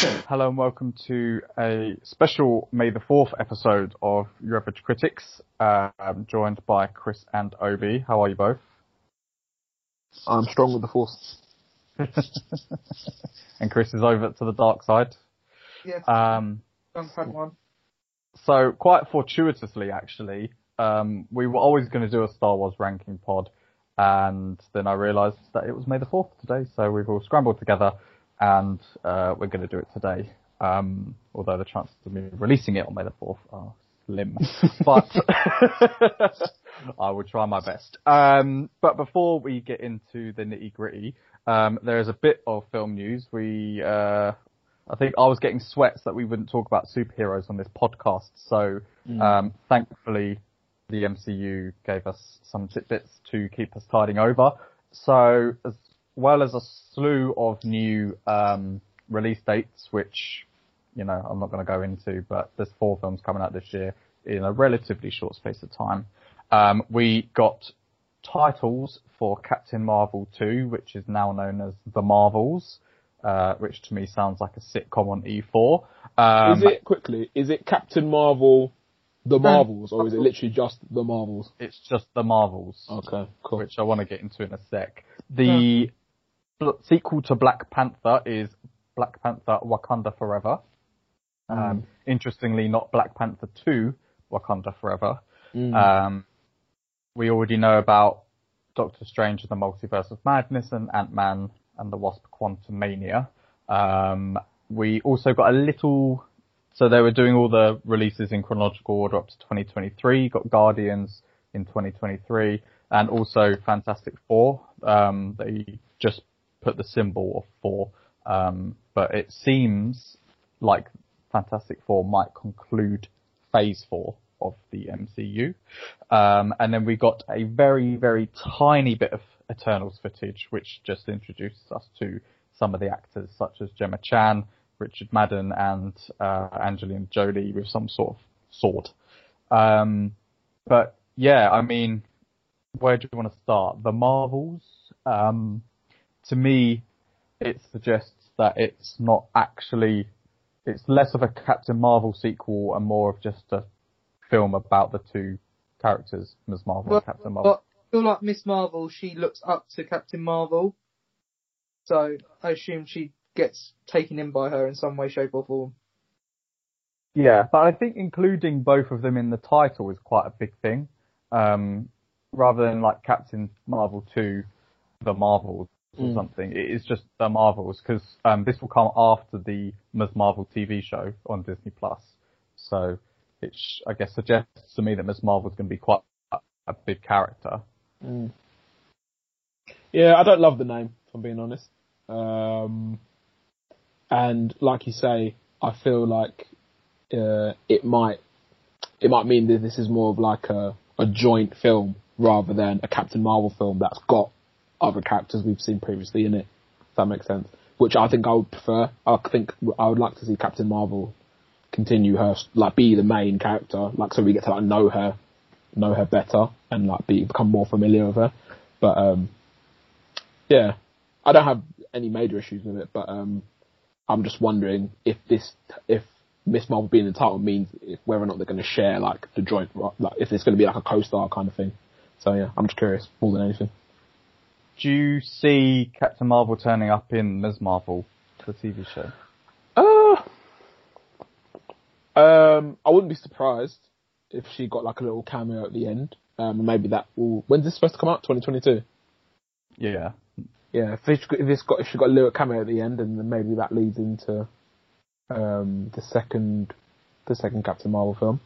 Hello and welcome to a special May the 4th episode of Your Average Critics. Uh, I'm joined by Chris and Obi. How are you both? I'm strong with the force. and Chris is over to the dark side. Yes. Um, had one. so quite fortuitously actually, um, we were always going to do a Star Wars ranking pod and then I realised that it was May the 4th today, so we've all scrambled together and uh, we're going to do it today. Um, although the chances of me releasing it on May the 4th are slim, but I will try my best. Um, but before we get into the nitty gritty, um, there is a bit of film news. We, uh, I think I was getting sweats that we wouldn't talk about superheroes on this podcast, so um, thankfully the MCU gave us some tidbits to keep us tiding over. So as well as a slew of new um, release dates, which you know I'm not going to go into, but there's four films coming out this year in a relatively short space of time. Um, we got titles for Captain Marvel 2, which is now known as The Marvels, uh, which to me sounds like a sitcom on E4. Um, is it quickly? Is it Captain Marvel, the Marvels, or is it literally just the Marvels? It's just The Marvels. Okay, cool. which I want to get into in a sec. The bl- sequel to Black Panther is Black Panther Wakanda Forever. Um, interestingly, not Black Panther 2 Wakanda Forever. Um, we already know about Doctor Strange and the Multiverse of Madness and Ant-Man and the Wasp Quantumania. Um, we also got a little, so they were doing all the releases in chronological order up to 2023. Got Guardians in 2023 and also Fantastic Four. Um, they just put the symbol of four, um, but it seems like Fantastic Four might conclude phase four of the MCU. Um, and then we got a very, very tiny bit of Eternals footage, which just introduces us to some of the actors such as Gemma Chan, Richard Madden, and uh, Angelina Jolie with some sort of sword. Um, but yeah, I mean, where do you want to start? The Marvels. Um, to me, it suggests that it's not actually, it's less of a Captain Marvel sequel and more of just a film about the two characters, Ms. Marvel and Captain Marvel. But I feel like Miss Marvel, she looks up to Captain Marvel. So I assume she gets taken in by her in some way, shape or form. Yeah, but I think including both of them in the title is quite a big thing. Um, rather than like Captain Marvel 2, The Marvels or something, it is just The Marvels because um, this will come after the Ms. Marvel TV show on Disney Plus. So it, sh- I guess, suggests to me that Ms. Marvel is going to be quite a, a big character. Yeah, I don't love the name, if I'm being honest. Um, and like you say, I feel like uh, it might it might mean that this is more of like a, a joint film rather than a Captain Marvel film that's got other characters we've seen previously in it. If that makes sense. Which I think I would prefer. I think I would like to see Captain Marvel continue her like be the main character, like so we get to like know her, know her better, and like be become more familiar with her. But um, yeah, I don't have any major issues with it, but um, I'm just wondering if this, if Miss Marvel being in the title means if whether or not they're going to share like the joint, like if it's going to be like a co-star kind of thing. So yeah, I'm just curious more than anything. Do you see Captain Marvel turning up in Ms. Marvel, the TV show? Uh, um, I wouldn't be surprised if she got like a little cameo at the end. Um, maybe that will. When's this supposed to come out? 2022. Yeah. Yeah, if if it's got if she got a little cameo at the end, and then maybe that leads into um, the second the second Captain Marvel film.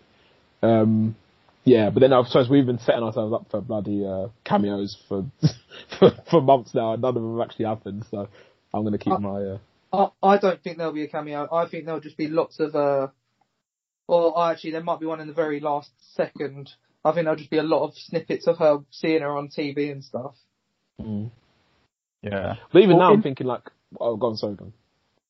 Um, yeah, but then I suppose we've been setting ourselves up for bloody uh, cameos for, for for months now, and none of them have actually happened. So I'm going to keep Uh, my uh, I, I don't think there'll be a cameo. I think there'll just be lots of, uh, or actually there might be one in the very last second. I think there'll just be a lot of snippets of her seeing her on TV and stuff. Yeah. But even Well, now, I'm thinking like, oh, go on, sorry, go on.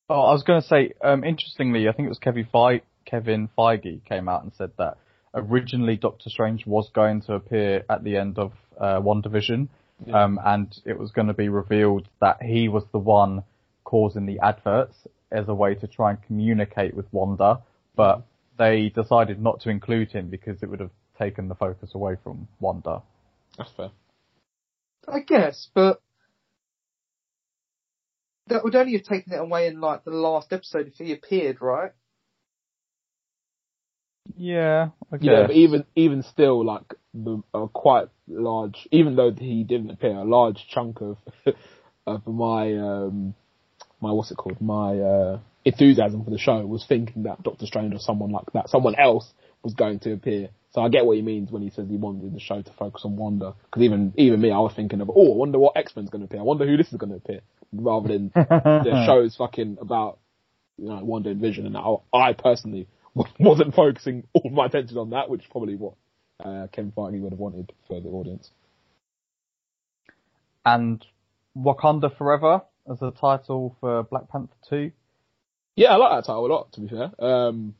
Oh, I was going to say, um, interestingly, I think it was Kevin, Fe- Kevin Feige came out and said that originally Doctor Strange was going to appear at the end of uh, WandaVision, um, and it was going to be revealed that he was the one causing the adverts as a way to try and communicate with Wanda, but they decided not to include him because it would have taken the focus away from Wanda. That's fair. I guess, but that would only have taken it away in like the last episode if he appeared, right? Yeah, I Yeah, but even even still, like the a quite large, even though he didn't appear, a large chunk of of my um my what's it called, my uh enthusiasm for the show was thinking that Doctor Strange or someone like that, someone else was going to appear. So I get what he means when he says he wanted the show to focus on Wanda. Because even even me, I was thinking of, oh, I wonder what X Men's going to appear. I wonder who this is going to appear, rather than the show's fucking about you know Wanda and Vision. And I, I personally wasn't focusing all my attention on that, which is probably what uh, Ken Feige would have wanted for the audience. and Wakanda Forever as a title for Black Panther 2. Yeah, I like that title a lot. To be fair, um,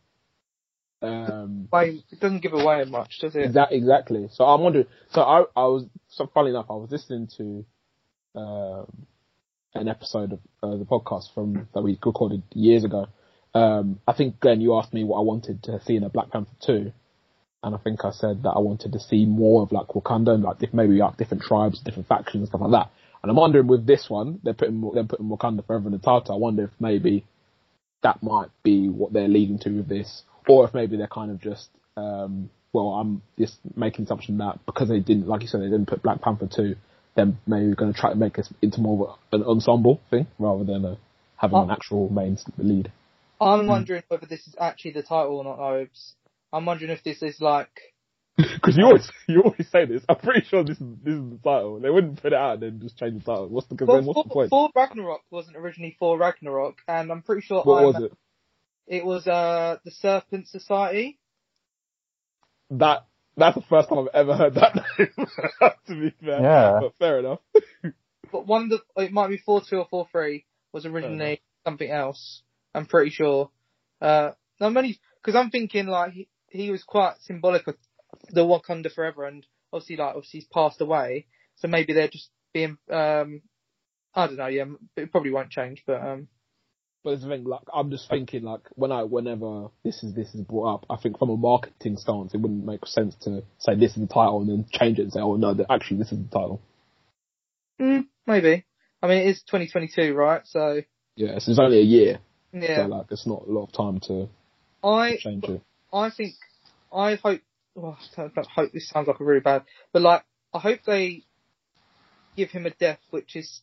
um, it doesn't give away much, does it? Exa- exactly. So I'm wondering. So I, I was. So funny enough, I was listening to um, an episode of uh, the podcast from that we recorded years ago. Um, I think Glenn, you asked me what I wanted to see in a Black Panther two, and I think I said that I wanted to see more of like Wakanda and like maybe like different tribes, different factions, and stuff like that. And I'm wondering with this one, they're putting they're putting Wakanda forever in the title. I wonder if maybe that might be what they're leading to with this, or if maybe they're kind of just, um, well, I'm just making the assumption that because they didn't, like you said, they didn't put Black Panther 2, then maybe we're going to try to make us into more of an ensemble thing rather than uh, having an Oh. actual main lead. I'm wondering whether this is actually the title or not, Obes. I'm wondering if this is like Because you always you always say this. I'm pretty sure this is this is the title. They wouldn't put it out and then just change the title. What's the well, then what's the Thor, point? Thor Ragnarok wasn't originally Thor Ragnarok, and I'm pretty sure What Iron was it? it was uh the Serpent Society. That that's the first time I've ever heard that name. to be fair, Yeah. but fair enough. But one that it might be four two or four three was originally something else. I'm pretty sure. Uh, I'm because I'm thinking like he, he was quite symbolic of the Wakanda forever, and obviously like obviously he's passed away, so maybe they're just being um I don't know. Yeah, it probably won't change, but um But it's the thing, like I'm just thinking, like when I, whenever this is this is brought up, I think from a marketing stance, it wouldn't make sense to say this is the title and then change it and say, oh no, that actually this is the title. mm, maybe. I mean, it is 2022, right? So Yeah, so it's only a year, yeah, so like it's not a lot of time to I change it. I think I hope. Well, I don't- don't hope this sounds like a really bad, but like I hope they give him a death which is,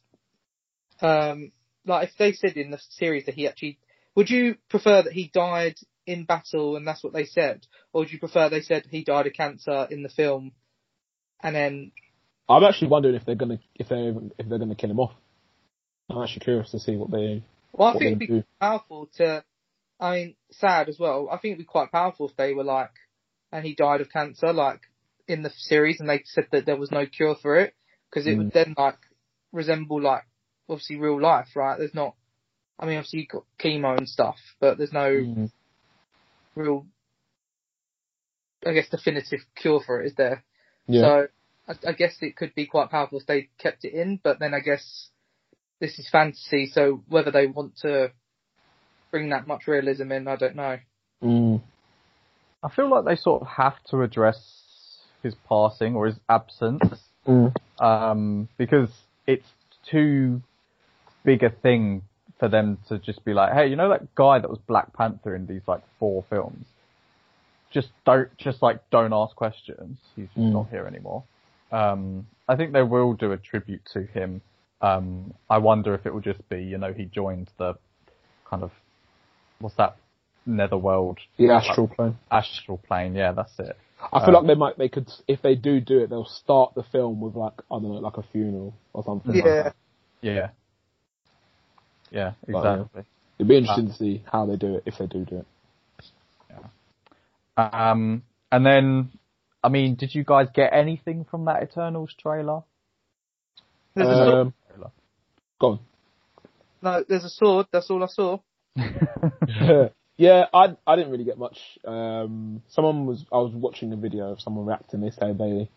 um, like if they said in the series that he actually, would you prefer that he died in battle and that's what they said, or would you prefer they said he died of cancer in the film, and then I'm actually wondering if they're gonna if they if they're gonna kill him off. I'm actually curious to see what they well I what think it'd be powerful to, I mean, sad as well. I think it'd be quite powerful if they were like, and he died of cancer, like in the series, and they said that there was no cure for it, because it Mm. would then like resemble like obviously real life, right? There's not, I mean, obviously you've got chemo and stuff, but there's no Mm. real, I guess, definitive cure for it, is there? Yeah. So I, I guess it could be quite powerful if they kept it in, but then I guess this is fantasy, so whether they want to bring that much realism in, I don't know. Mm. I feel like they sort of have to address his passing or his absence, Mm. um, because it's too big a thing for them to just be like, hey, you know that guy that was Black Panther in these like four films? Just don't, just like don't ask questions. He's just Mm. not here anymore. Um, I think they will do a tribute to him. Um, I wonder if it will just be, you know, he joined the kind of what's that netherworld The astral plane. astral plane. Yeah, that's it. I feel Uh, like they might they could if they do do it, they'll start the film with like I don't know, like a funeral or something. like Yeah. that. Yeah. Yeah, But, yeah. exactly. It'd be interesting to see how they do it if they do do it. Yeah. Um, and then, I mean, did you guys get anything from that Eternals trailer? There's. Um, go on. No, there's a sword. That's all I saw. yeah, I I didn't really get much. Um, someone was I was watching a video of someone reacting. They say they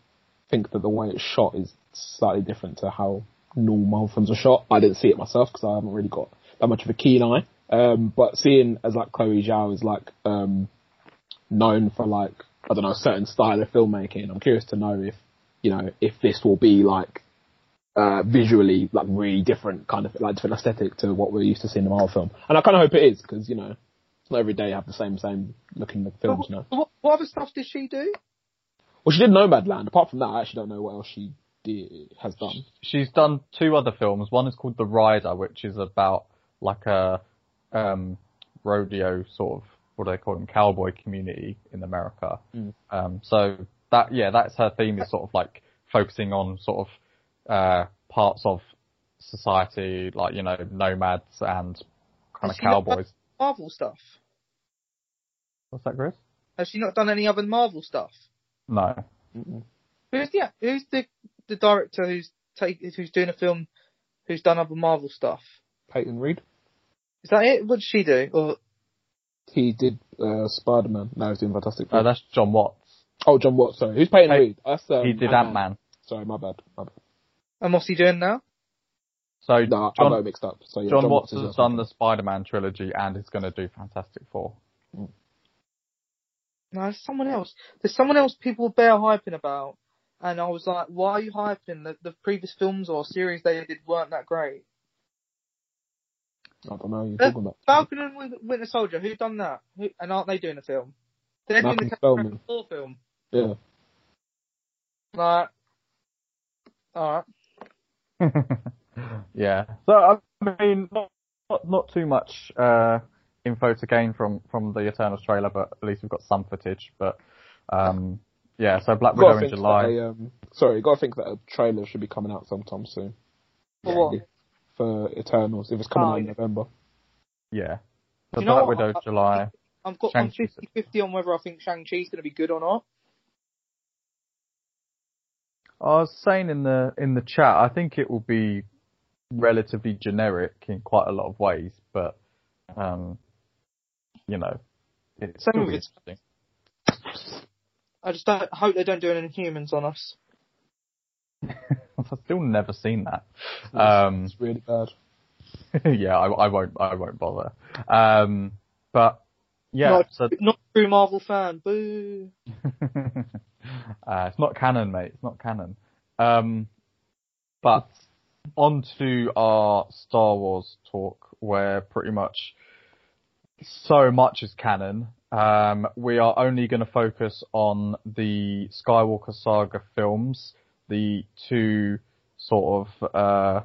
think that the way it's shot is slightly different to how normal films are shot. I didn't see it myself because I haven't really got that much of a keen eye Um, but seeing as like Chloe Zhao is like um, known for like I don't know a certain style of filmmaking, I'm curious to know if you know if this will be like uh, visually like really different kind of like different aesthetic to what we're used to seeing in the Marvel film. And I kind of hope it is because you know it's not every day you have the same same looking films. You know. What, what other stuff did she do? Well, she did Nomadland. Apart from that, I actually don't know what else she did, has done. She's done two other films. One is called The Rider, which is about like a um, rodeo sort of what do they call them cowboy community in America. Mm. Um, so that yeah, that's her theme is sort of like focusing on sort of uh, parts of society like you know nomads and kind Has of she not done cowboys. Marvel stuff. What's that, Chris? Has she not done any other Marvel stuff? No. Who's the who's the the director who's take who's doing a film who's done other Marvel stuff? Peyton Reed. Is that it? What did she do? Or He did uh, Spider Man. No, he's doing Fantastic. Oh, Four. that's Jon Watts. oh, Jon Watts. Sorry, who's Peyton Hey, Reed? That's um, he did Ant Man. Sorry, my bad. My bad. And what's he doing now? So No, I John, got it mixed up. So yeah, Jon, Watts is has done the Spider-Man trilogy and is going to do Fantastic Four. No, there's someone else. There's someone else people bear hyping about, and I was like, why are you hyping? The, the previous films or series they did weren't that great. I don't know. Who you're Uh, talking about. Falcon and Win- Winter Soldier, who done that? Who, and aren't they doing a film? They're doing Malcolm the Spellman. Captain Four film. Yeah. Like, alright. yeah. So I mean, not not, not too much uh, info to gain from from the Eternals trailer, but at least we've got some footage. But um, yeah, so Black Widow in July. That a, um, sorry, got to think that a trailer should be coming out sometime soon For Yeah. what? for Eternals if it's coming Oh, out in yeah. November. Yeah. So Black? Widow I- July. I've got I'm 50-50 on whether I think Shang-Chi's going to be good or not. I was saying in the in the chat, I think it will be relatively generic in quite a lot of ways, but um, you know, it's Same still with be it. interesting. I just don't, hope they don't do any humans on us. I've still never seen that. Um, It's really bad. yeah, I, I won't. I won't bother. Um, but yeah, Not- so Not a true Marvel fan. Boo. uh, it's not canon, mate. It's not canon. Um, but on to our Star Wars talk, where pretty much so much is canon. Um, we are only going to focus on the Skywalker Saga films, the two sort of uh,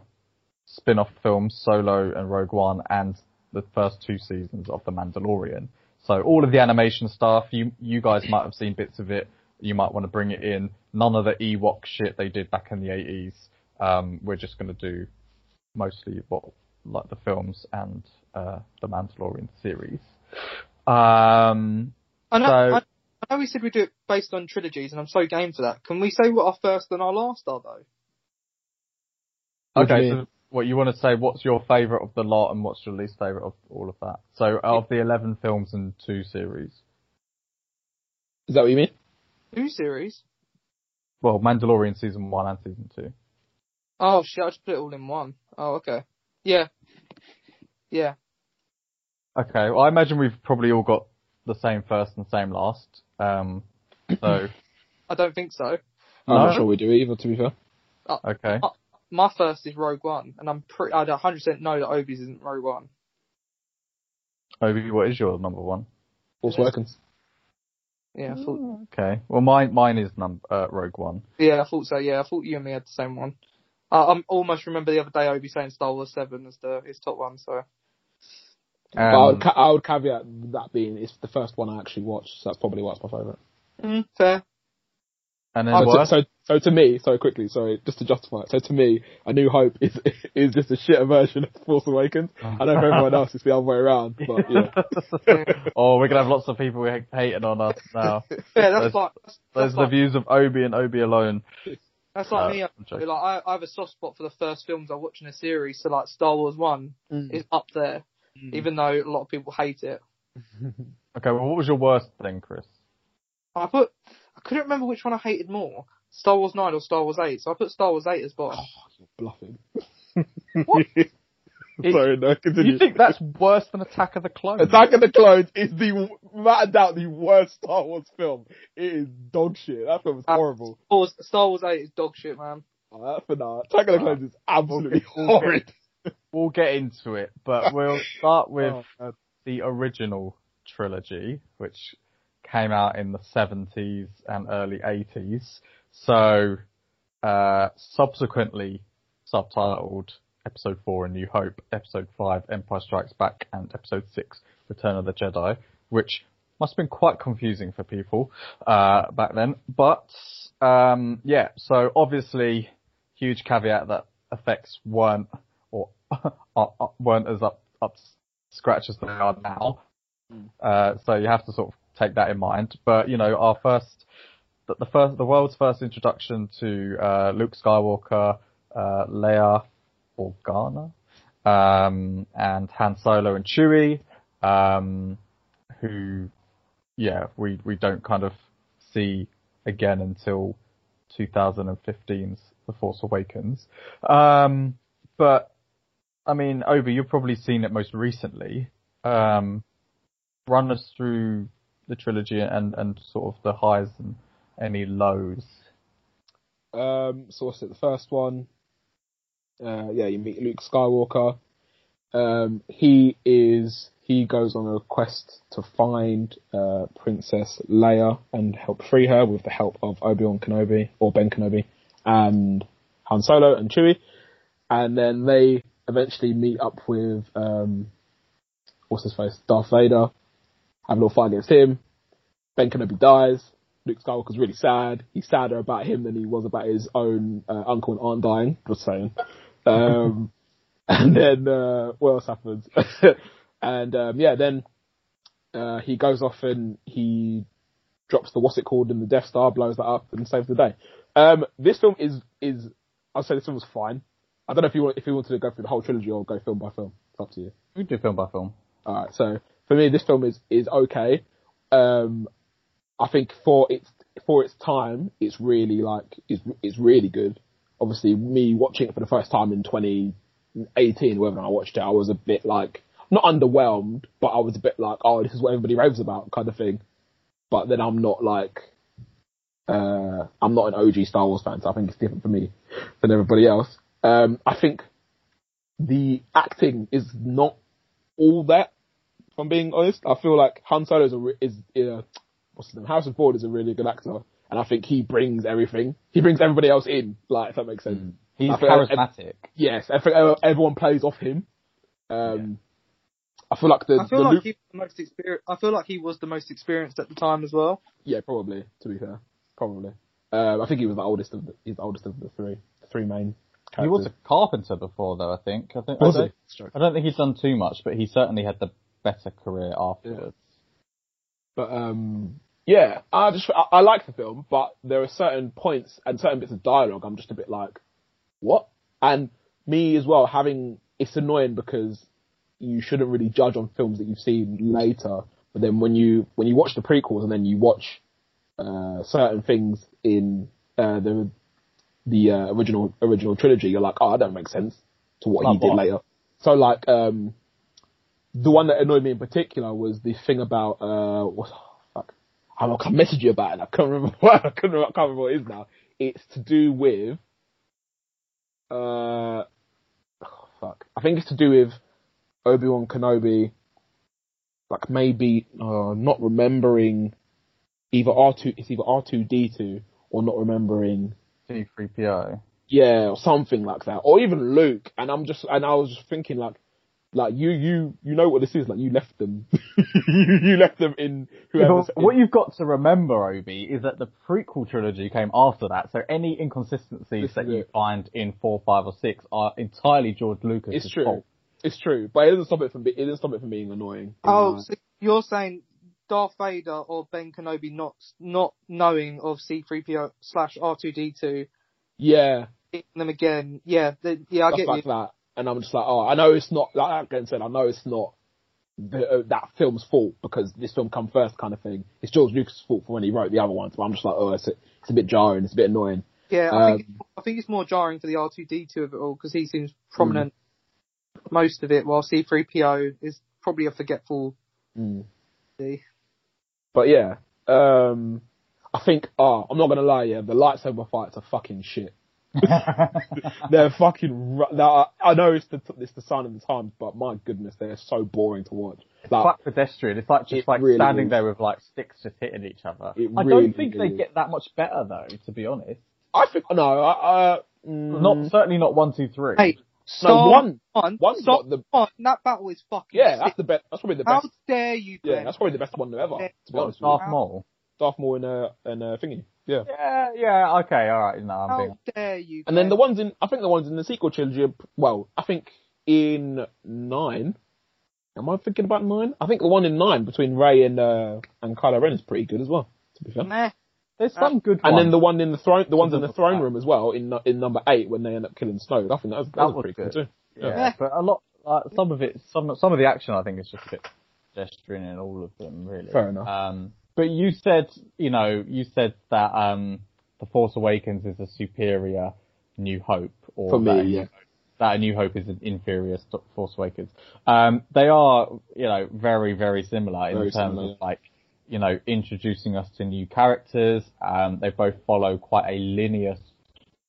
spin-off films, Solo and Rogue One, and the first two seasons of The Mandalorian. So all of the animation stuff, you you guys might have seen bits of it. You might want to bring it in. None of the Ewok shit they did back in the 80s. Um, we're just going to do mostly what like the films and uh, the Mandalorian series. Um, I know, So- I, I know we said we do it based on trilogies, and I'm so game for that. Can we say what our first and our last are, though? What do you okay, so what you want to say? What's your favourite of the lot, and what's your least favourite of all of that? So of the 11 films and two series, Is that what you mean? Two series? well, Mandalorian season one and season two. Oh shit! I just put it all in one. Oh okay. Yeah. Yeah. Okay, well, I imagine we've probably all got the same first and same last. Um, so I don't think so. I'm No? not sure we do either. To be fair, okay, My first is Rogue One, and I'm pretty. I 100% know that Obi's isn't Rogue One. Obi, what is your number one? Force Yes. Awakens. Yeah, I thought. Okay, well, mine mine is num uh, Rogue One. Yeah, I thought so. Yeah, I thought you and me had the same one. I I'm almost remember the other day Obi saying Star Wars Seven is the his top one. So But I, would Um, ca- I would caveat that being it's the first one I actually watched, so that's probably why it's my favourite. mm, fair. And then oh, I So, to, so, so to me, so quickly, sorry, just to justify it. So to me, A New Hope is is just a shit version of Force Awakens. I know for everyone else it's the other way around, but yeah. oh, we're gonna have lots of people hating on us now. Yeah, Those- that's like that's, Those that's are the views of Obi and Obi alone. that's like No, me. I'm. Like I, I have a soft spot for the first films I watch in a series. So like Star Wars One mm. is up there, mm. even though a lot of people hate it. Okay, well, what was your worst thing, Chris? I put I couldn't remember which one I hated more, Star Wars Nine or Star Wars Eight. So I put Star Wars Eight as bottom. Oh, you're bluffing. What? Sorry, no, continue. You think that's worse than Attack of the Clones? Attack of the Clones is the, without doubt, the worst Star Wars film. It is dog shit. That film is Uh, horrible. Star Wars, Star Wars 8 is dog shit, man. Oh, that's for now. Attack of the Clones is absolutely We'll get- horrid. We'll get into it, but we'll start with Oh, man. the original trilogy, which came out in the 70s and early 80s. So, uh, subsequently subtitled Episode 4 A New Hope, Episode 5 Empire Strikes Back, and Episode 6 Return of the Jedi, which must have been quite confusing for people, uh, back then. But, um, yeah, so obviously, huge caveat that effects weren't, or weren't as up, up scratch as they are now. Uh, so you have to sort of take that in mind. But you know, our first, the, first, the world's first introduction to uh, Luke Skywalker, uh, Leia Organa, um, and Han Solo and Chewie, um, who, yeah, we we don't kind of see again until 2015's The Force Awakens. Um, but I mean, Obi, you've probably seen it most recently. Um, run us through the trilogy and, and sort of the highs and any lows. Um, so what's it? The first one. Uh, yeah, you meet Luke Skywalker. Um, he is he goes on a quest to find uh, Princess Leia and help free her with the help of Obi Wan Kenobi or Ben Kenobi and Han Solo and Chewie, and then they eventually meet up with um, what's his face, Darth Vader, have a little fight against him. Ben Kenobi dies. Luke Skywalker's really sad. He's sadder about him than he was about his own uh, uncle and aunt dying. Just saying. Um, and then uh, what else happens? and um, yeah, then uh, he goes off and he drops the what's it called in the Death Star, blows that up, and saves the day. Um, this film is is I'd say this film was fine. I don't know if you want if you wanted to go through the whole trilogy or go film by film. It's up to you. We do film by film. Alright, so for me, this film is is okay. Um, I think for its for its time, it's really like it's it's really good. Obviously, me watching it for the first time in 2018, whether I watched it, I was a bit like not underwhelmed, but I was a bit like, oh, this is what everybody raves about, kind of thing. But then I'm not like, uh, I'm not an OG Star Wars fan, so I think it's different for me than everybody else. Um, I think the acting is not all that I'm being honest. I feel like Han Solo is, a, is uh, what's his name? Harrison Ford is a really good actor, and I think he brings everything. He brings everybody else in, like if that makes sense. He's I feel- charismatic. Yes, I think everyone plays off him. Um, I feel like the, I feel the like Luke, he was the most experienced. I feel like he was the most experienced at the time as well. yeah, probably to be fair, probably. Um, I think he was the oldest of the, he's the oldest of the three, the three main. He was a carpenter before, though. I think. I think. Was I, he? don't, Stroke. I don't think he's done too much, but he certainly had the better career afterwards. But um, yeah, I just I, I like the film, but there are certain points and certain bits of dialogue I'm just a bit like, what? And me as well, having it's annoying because you shouldn't really judge on films that you've seen later. But then when you when you watch the prequels and then you watch uh, certain things in uh, the the uh, original original trilogy, you're like, oh, that don't make sense to what Like he did what? later. So like um, the one that annoyed me in particular was the thing about uh what fuck I I can message you about it. and I can't remember what I can't remember, I can't remember what it is now. It's to do with uh oh, fuck. I think it's to do with Obi Wan Kenobi, like maybe uh, not remembering either R two. It's either R two D two or not remembering C3PO. yeah, or something like that, or even Luke. And I'm just, and I was just thinking like, like you, you, you know what this is. Like you left them, you, you left them in Yeah, whoever's. but what you've got to remember, Obi, is that the prequel trilogy came after that, so any inconsistencies This that is you it. find in four, five, or six are entirely George Lucas' it's true. fault. It's true, but it doesn't stop it from. Be, it doesn't stop it from being annoying. Oh, so you're saying Darth Vader or Ben Kenobi not not knowing of C3PO slash R2D2 yeah, them again? Yeah, the, yeah, I stuff get like you. that. And I'm just like, oh, I know it's not like Glenn said. I know it's not the, uh, that film's fault because this film come first, kind of thing. It's George Lucas' fault for when he wrote the other ones. But I'm just like, oh, it's a, it's a bit jarring. It's a bit annoying. Yeah, I think Um, it's, I think it's more jarring for the R2D2 of it all because he seems prominent. most of it, while C3PO is probably a forgetful. Mm. But yeah, um, I think, oh, I'm not gonna lie, yeah, the lightsaber fights are fucking shit. they're fucking. ru- Now, I I know it's the it's the sign of the times, but my goodness, they're so boring to watch. Like, quite pedestrian. It's like just It like really standing is. there with like sticks just hitting each other. It I really don't think they get that much better though, to be honest. I think no, I, I mm, Not certainly not one, two, three. Hey, no Star one. One, One's got the One, that battle is fucking. yeah. sick. That's the best. That's probably the best. How dare you? Yeah, that's probably the best one ever. To be honest. Darth Maul. Darth Maul and uh and uh, thingy. Yeah. Yeah, yeah, okay, alright, no, I'm How being dare you? And then the ones in, I think the ones in the sequel trilogy, are, well, I think in nine, am I thinking about nine? I think the one in nine between Rey and, uh, and Kylo Ren is pretty good as well, to be fair. Nah. There's some good And ones. then the one in the throne, the ones in the throne room as well, in in number eight when they end up killing Snoke. I think that was, that That was, was pretty good. good too. yeah, Eh. but a lot, like, some of it, some, some of the action I think is just a bit pedestrian in all of them, really. Fair enough. Um, but you said, you know, you said that, um, The Force Awakens is a superior New Hope, or For me, that, a New yeah. Hope, that a New Hope is an inferior Force Awakens. Um, they are, you know, very, very similar in Very terms similar, of like, you know, introducing us to new characters. Um, they both follow quite a linear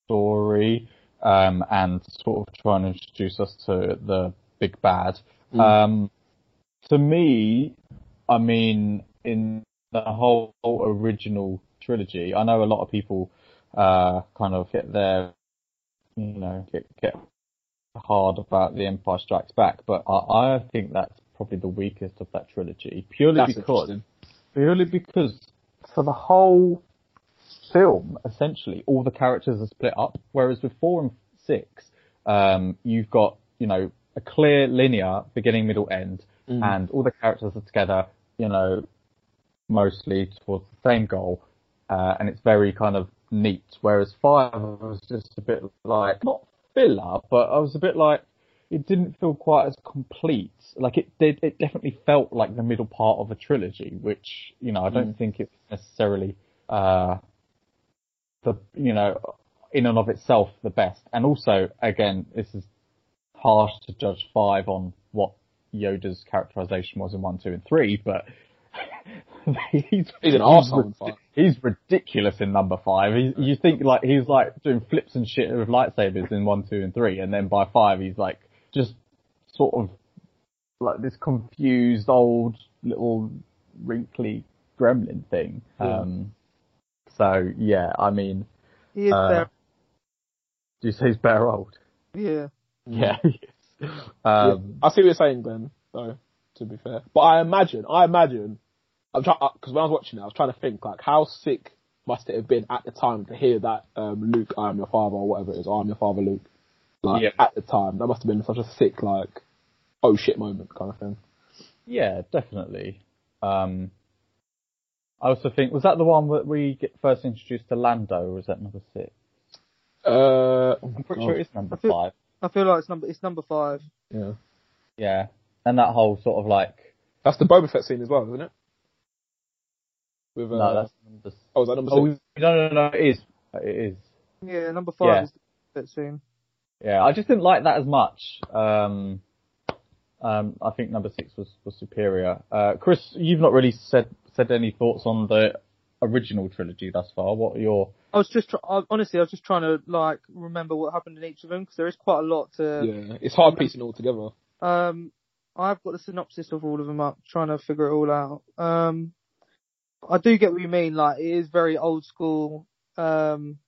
story, um, and sort of trying to introduce us to the big bad. Mm. Um, to me, I mean, in the whole original trilogy, I know a lot of people, uh, kind of get their, you know, get, get hard about the Empire Strikes Back, but I, I think that's probably the weakest of that trilogy, purely That's because purely because for the whole film, essentially, all the characters are split up, whereas with four and six, um, you've got, you know, a clear linear beginning, middle, end, Mm. and all the characters are together, you know, mostly towards the same goal, uh, and it's very kind of neat, whereas five was just a bit like, not filler, but I was a bit like, it didn't feel quite as complete. Like it did, it definitely felt like the middle part of a trilogy, which, you know, I don't think it's necessarily, uh, the, you know, in and of itself the best. And also, again, this is harsh to judge five on what Yoda's characterization was in one, two, and three, but he's, He's an arsehole in five. He's ridiculous in number five. He, you think like he's like doing flips and shit with lightsabers in one, two, and three, and then by five he's like just sort of like this confused old little wrinkly gremlin thing. Yeah. Um, so yeah, I mean, He is uh, there. do you say he's better old? Yeah. Yeah. he is. um, I see what you're saying, Glenn. Though, to be fair, but I imagine, I imagine, I'm trying because when I was watching it, I was trying to think like how sick must it have been at the time to hear that um, Luke, I am your father, or whatever it is, I am your father, Luke. Like Yeah. at the time, that must have been such a sick like, oh shit moment kind of thing. Yeah, definitely. Um, I also think was that the one that we get first introduced to Lando, or was that number six? Uh, I'm pretty sure it's number I feel- five. I feel like it's number it's number five. yeah, Yeah, and that whole sort of like that's the Boba Fett scene as well, isn't it? With uh, no, that's number. s- oh, is that number Oh, six? no, no, no, it is. It is. Yeah, number five Yeah. is that soon. Yeah, I just didn't like that as much. Um, um, I think number six was, was superior. Uh, Chris, you've not really said said any thoughts on the original trilogy thus far. What are your? I was just try- I, honestly, I was just trying to like remember what happened in each of them because there is quite a lot to. Yeah, it's hard piecing it all together. Um, I've got the synopsis of all of them up, trying to figure it all out. Um, I do get what you mean. Like it is very old school. Um,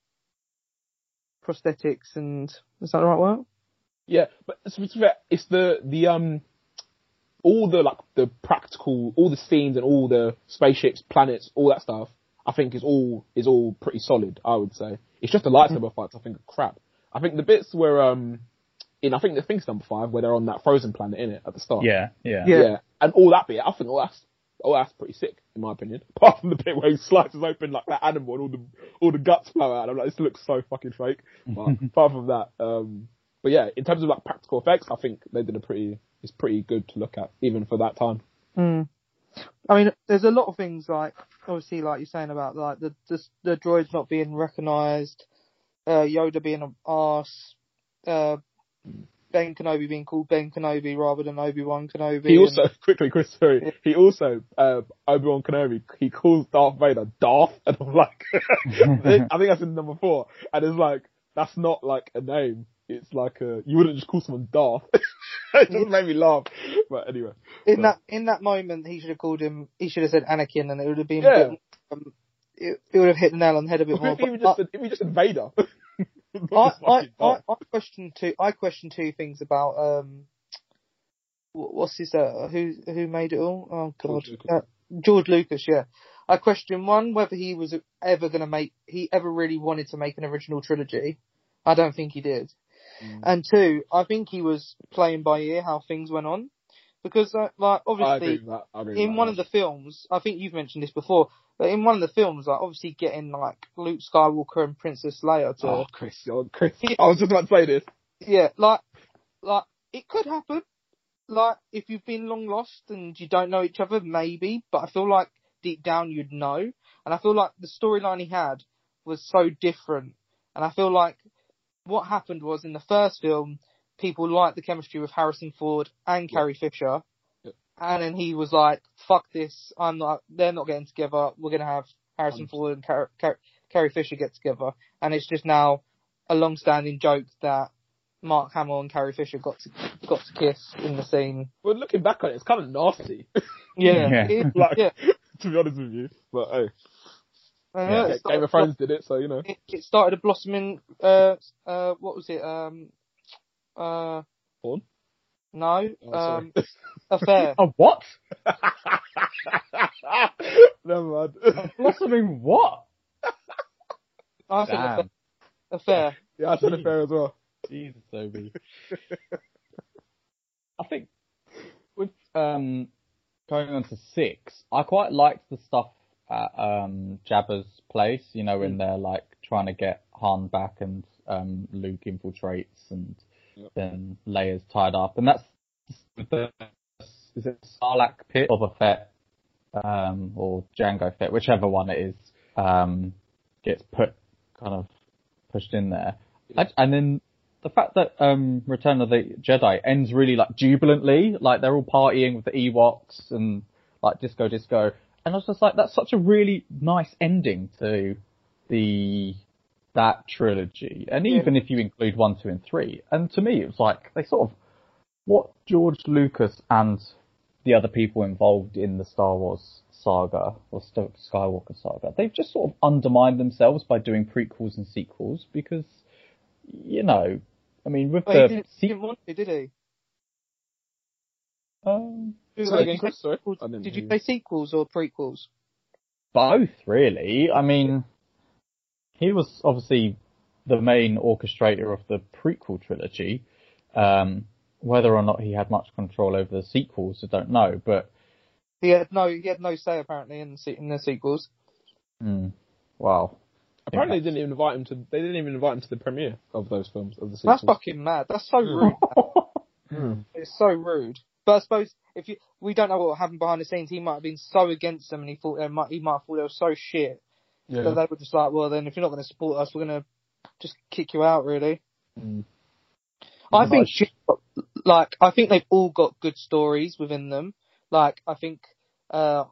prosthetics and is that the right word? Yeah, but to be fair, it's the the um all the like the practical, all the scenes and all the spaceships, planets, all that stuff. I think is all is all pretty solid. I would say it's just the lightsaber fights. I think are crap. I think the bits where um in I think the thing's number five where they're on that frozen planet in it at the start. Yeah, yeah, Yeah. and all that bit. I think all that's all that's pretty sick in my opinion. Apart from the bit where he slices open like that animal and all the all the guts flow out. I'm like, this looks so fucking fake. But apart from that, um, but yeah, in terms of like practical effects, I think they did a pretty. It's pretty good to look at even for that time. Mm. I mean, there's a lot of things like obviously, like you're saying about like the the, the droids not being recognised, uh, Yoda being an arse, uh, Ben Kenobi being called Ben Kenobi rather than Obi Wan Kenobi. He and- also quickly, Chris. Sorry, he also uh, Obi Wan Kenobi. He calls Darth Vader Darth, and I'm like, I think that's in number four, and it's like that's not like a name. It's like a you wouldn't just call someone Darth. it just made me laugh. But anyway, in that in that moment, he should have called him. He should have said Anakin, and it would have been. Yeah. A bit, um, it, it would have hit the nail on the head a bit more. if he but just if just said Vader. I, I, I, I question two. I question two things about um, wh- what's his uh, who who made it all? Oh God, George Lucas. Uh, George Lucas. Yeah, I question one whether he was ever going to make. He ever really wanted to make an original trilogy. I don't think he did. Mm. And two, I think he was playing by ear how things went on, because uh, like obviously with that. I agree with in one of the films, I think you've mentioned this before, but in one of the films, like obviously getting like Luke Skywalker and Princess Leia to Oh, Chris, you're Chris. I was just about to say this. yeah, like, like it could happen. Like if you've been long lost and you don't know each other, maybe. But I feel like deep down you'd know. And I feel like the storyline he had was so different. And I feel like what happened was in the first film, people liked the chemistry with Harrison Ford and Yeah. Carrie Fisher. Yeah. And then he was like, "Fuck this! I'm not. They're not getting together. We're gonna have Harrison 100. Ford and Car- Car- Carrie Fisher get together." And it's just now a long-standing joke that Mark Hamill and Carrie Fisher got to got to kiss in the scene. Well, looking back on it, it's kind of nasty. Yeah, Yeah. it- like, yeah. to be honest with you. But hey, Uh, Yeah. it Game of Thrones did it, so you know. It, it started a blossoming. Uh, uh, what was it? Um, uh, Porn? no, Oh, um, affair. A what? Never mind. Blossoming what? I said affair. Damn. affair. yeah, I said it fair as well. Jesus, Obi. I think with um going on to six, I quite liked the stuff at um Jabba's place. You know, when they're like trying to get Han back and um Luke infiltrates and Yep. then Leia's tied up, and that's with the is it Sarlacc pit Boba Fett um or Django Fett, whichever one it is, um gets put kind of pushed in there. And, and then the fact that um, Return of the Jedi ends really like jubilantly, like they're all partying with the Ewoks and like disco disco, and I was just like, that's such a really nice ending to the that trilogy, and Yeah. even if you include one, two, and three, and to me it was like they sort of what George Lucas and the other people involved in the Star Wars saga or St- Skywalker saga, they've just sort of undermined themselves by doing prequels and sequels because, you know, I mean, with Well, he the didn't, se- didn't want to, did he? um, Did Say you again, say Chris. Sorry. sequels- I didn't Did hear you you. say sequels or prequels? both really. I mean, he was obviously the main orchestrator of the prequel trilogy. Um, whether or not he had much control over the sequels, I don't know, but He had no. He had no say apparently in the in the sequels. mm, wow. Apparently, they didn't even invite him to. They didn't even invite him to the premiere of those films of the sequels. That's fucking mad. That's so rude. Mm. It's so rude. But I suppose if you, we don't know what happened behind the scenes, he might have been so against them, and he thought they might, he might have thought they were so shit Yeah. they were just like, well, then if you're not going to support us, we're going to just kick you out. Really, Mm. I think, like, I think they've all got good stories within them. Like, I think uh,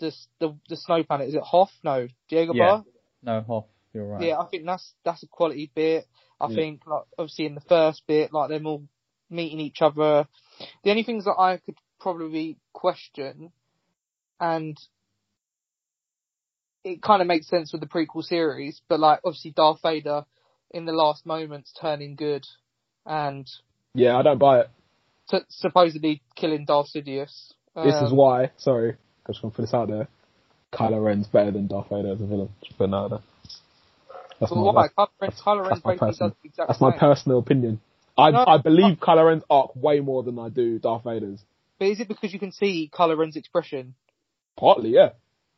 the the the Snow Planet is it Hoth? No, Diego Yeah. Bar. No, Hoth, you're right. Yeah, I think that's that's a quality bit. I Yeah. think like obviously in the first bit, like them all meeting each other. The only things that I could probably question, and it kind of makes sense with the prequel series, but like obviously Darth Vader in the last moments turning good and Yeah, I don't buy it. t- supposedly killing Darth Sidious. This is Um, why. Sorry, I just want to put this out there. Kylo Ren's better than Darth Vader as a villain. Just putting it. That's but my, why? that's, Kylo Ren, Kylo Ren that's my basically personal- does the exact that's my personal opinion. I No, I believe Kylo Ren's arc way more than I do Darth Vader's. But is it because you can see Kylo Ren's expression? Partly, yeah.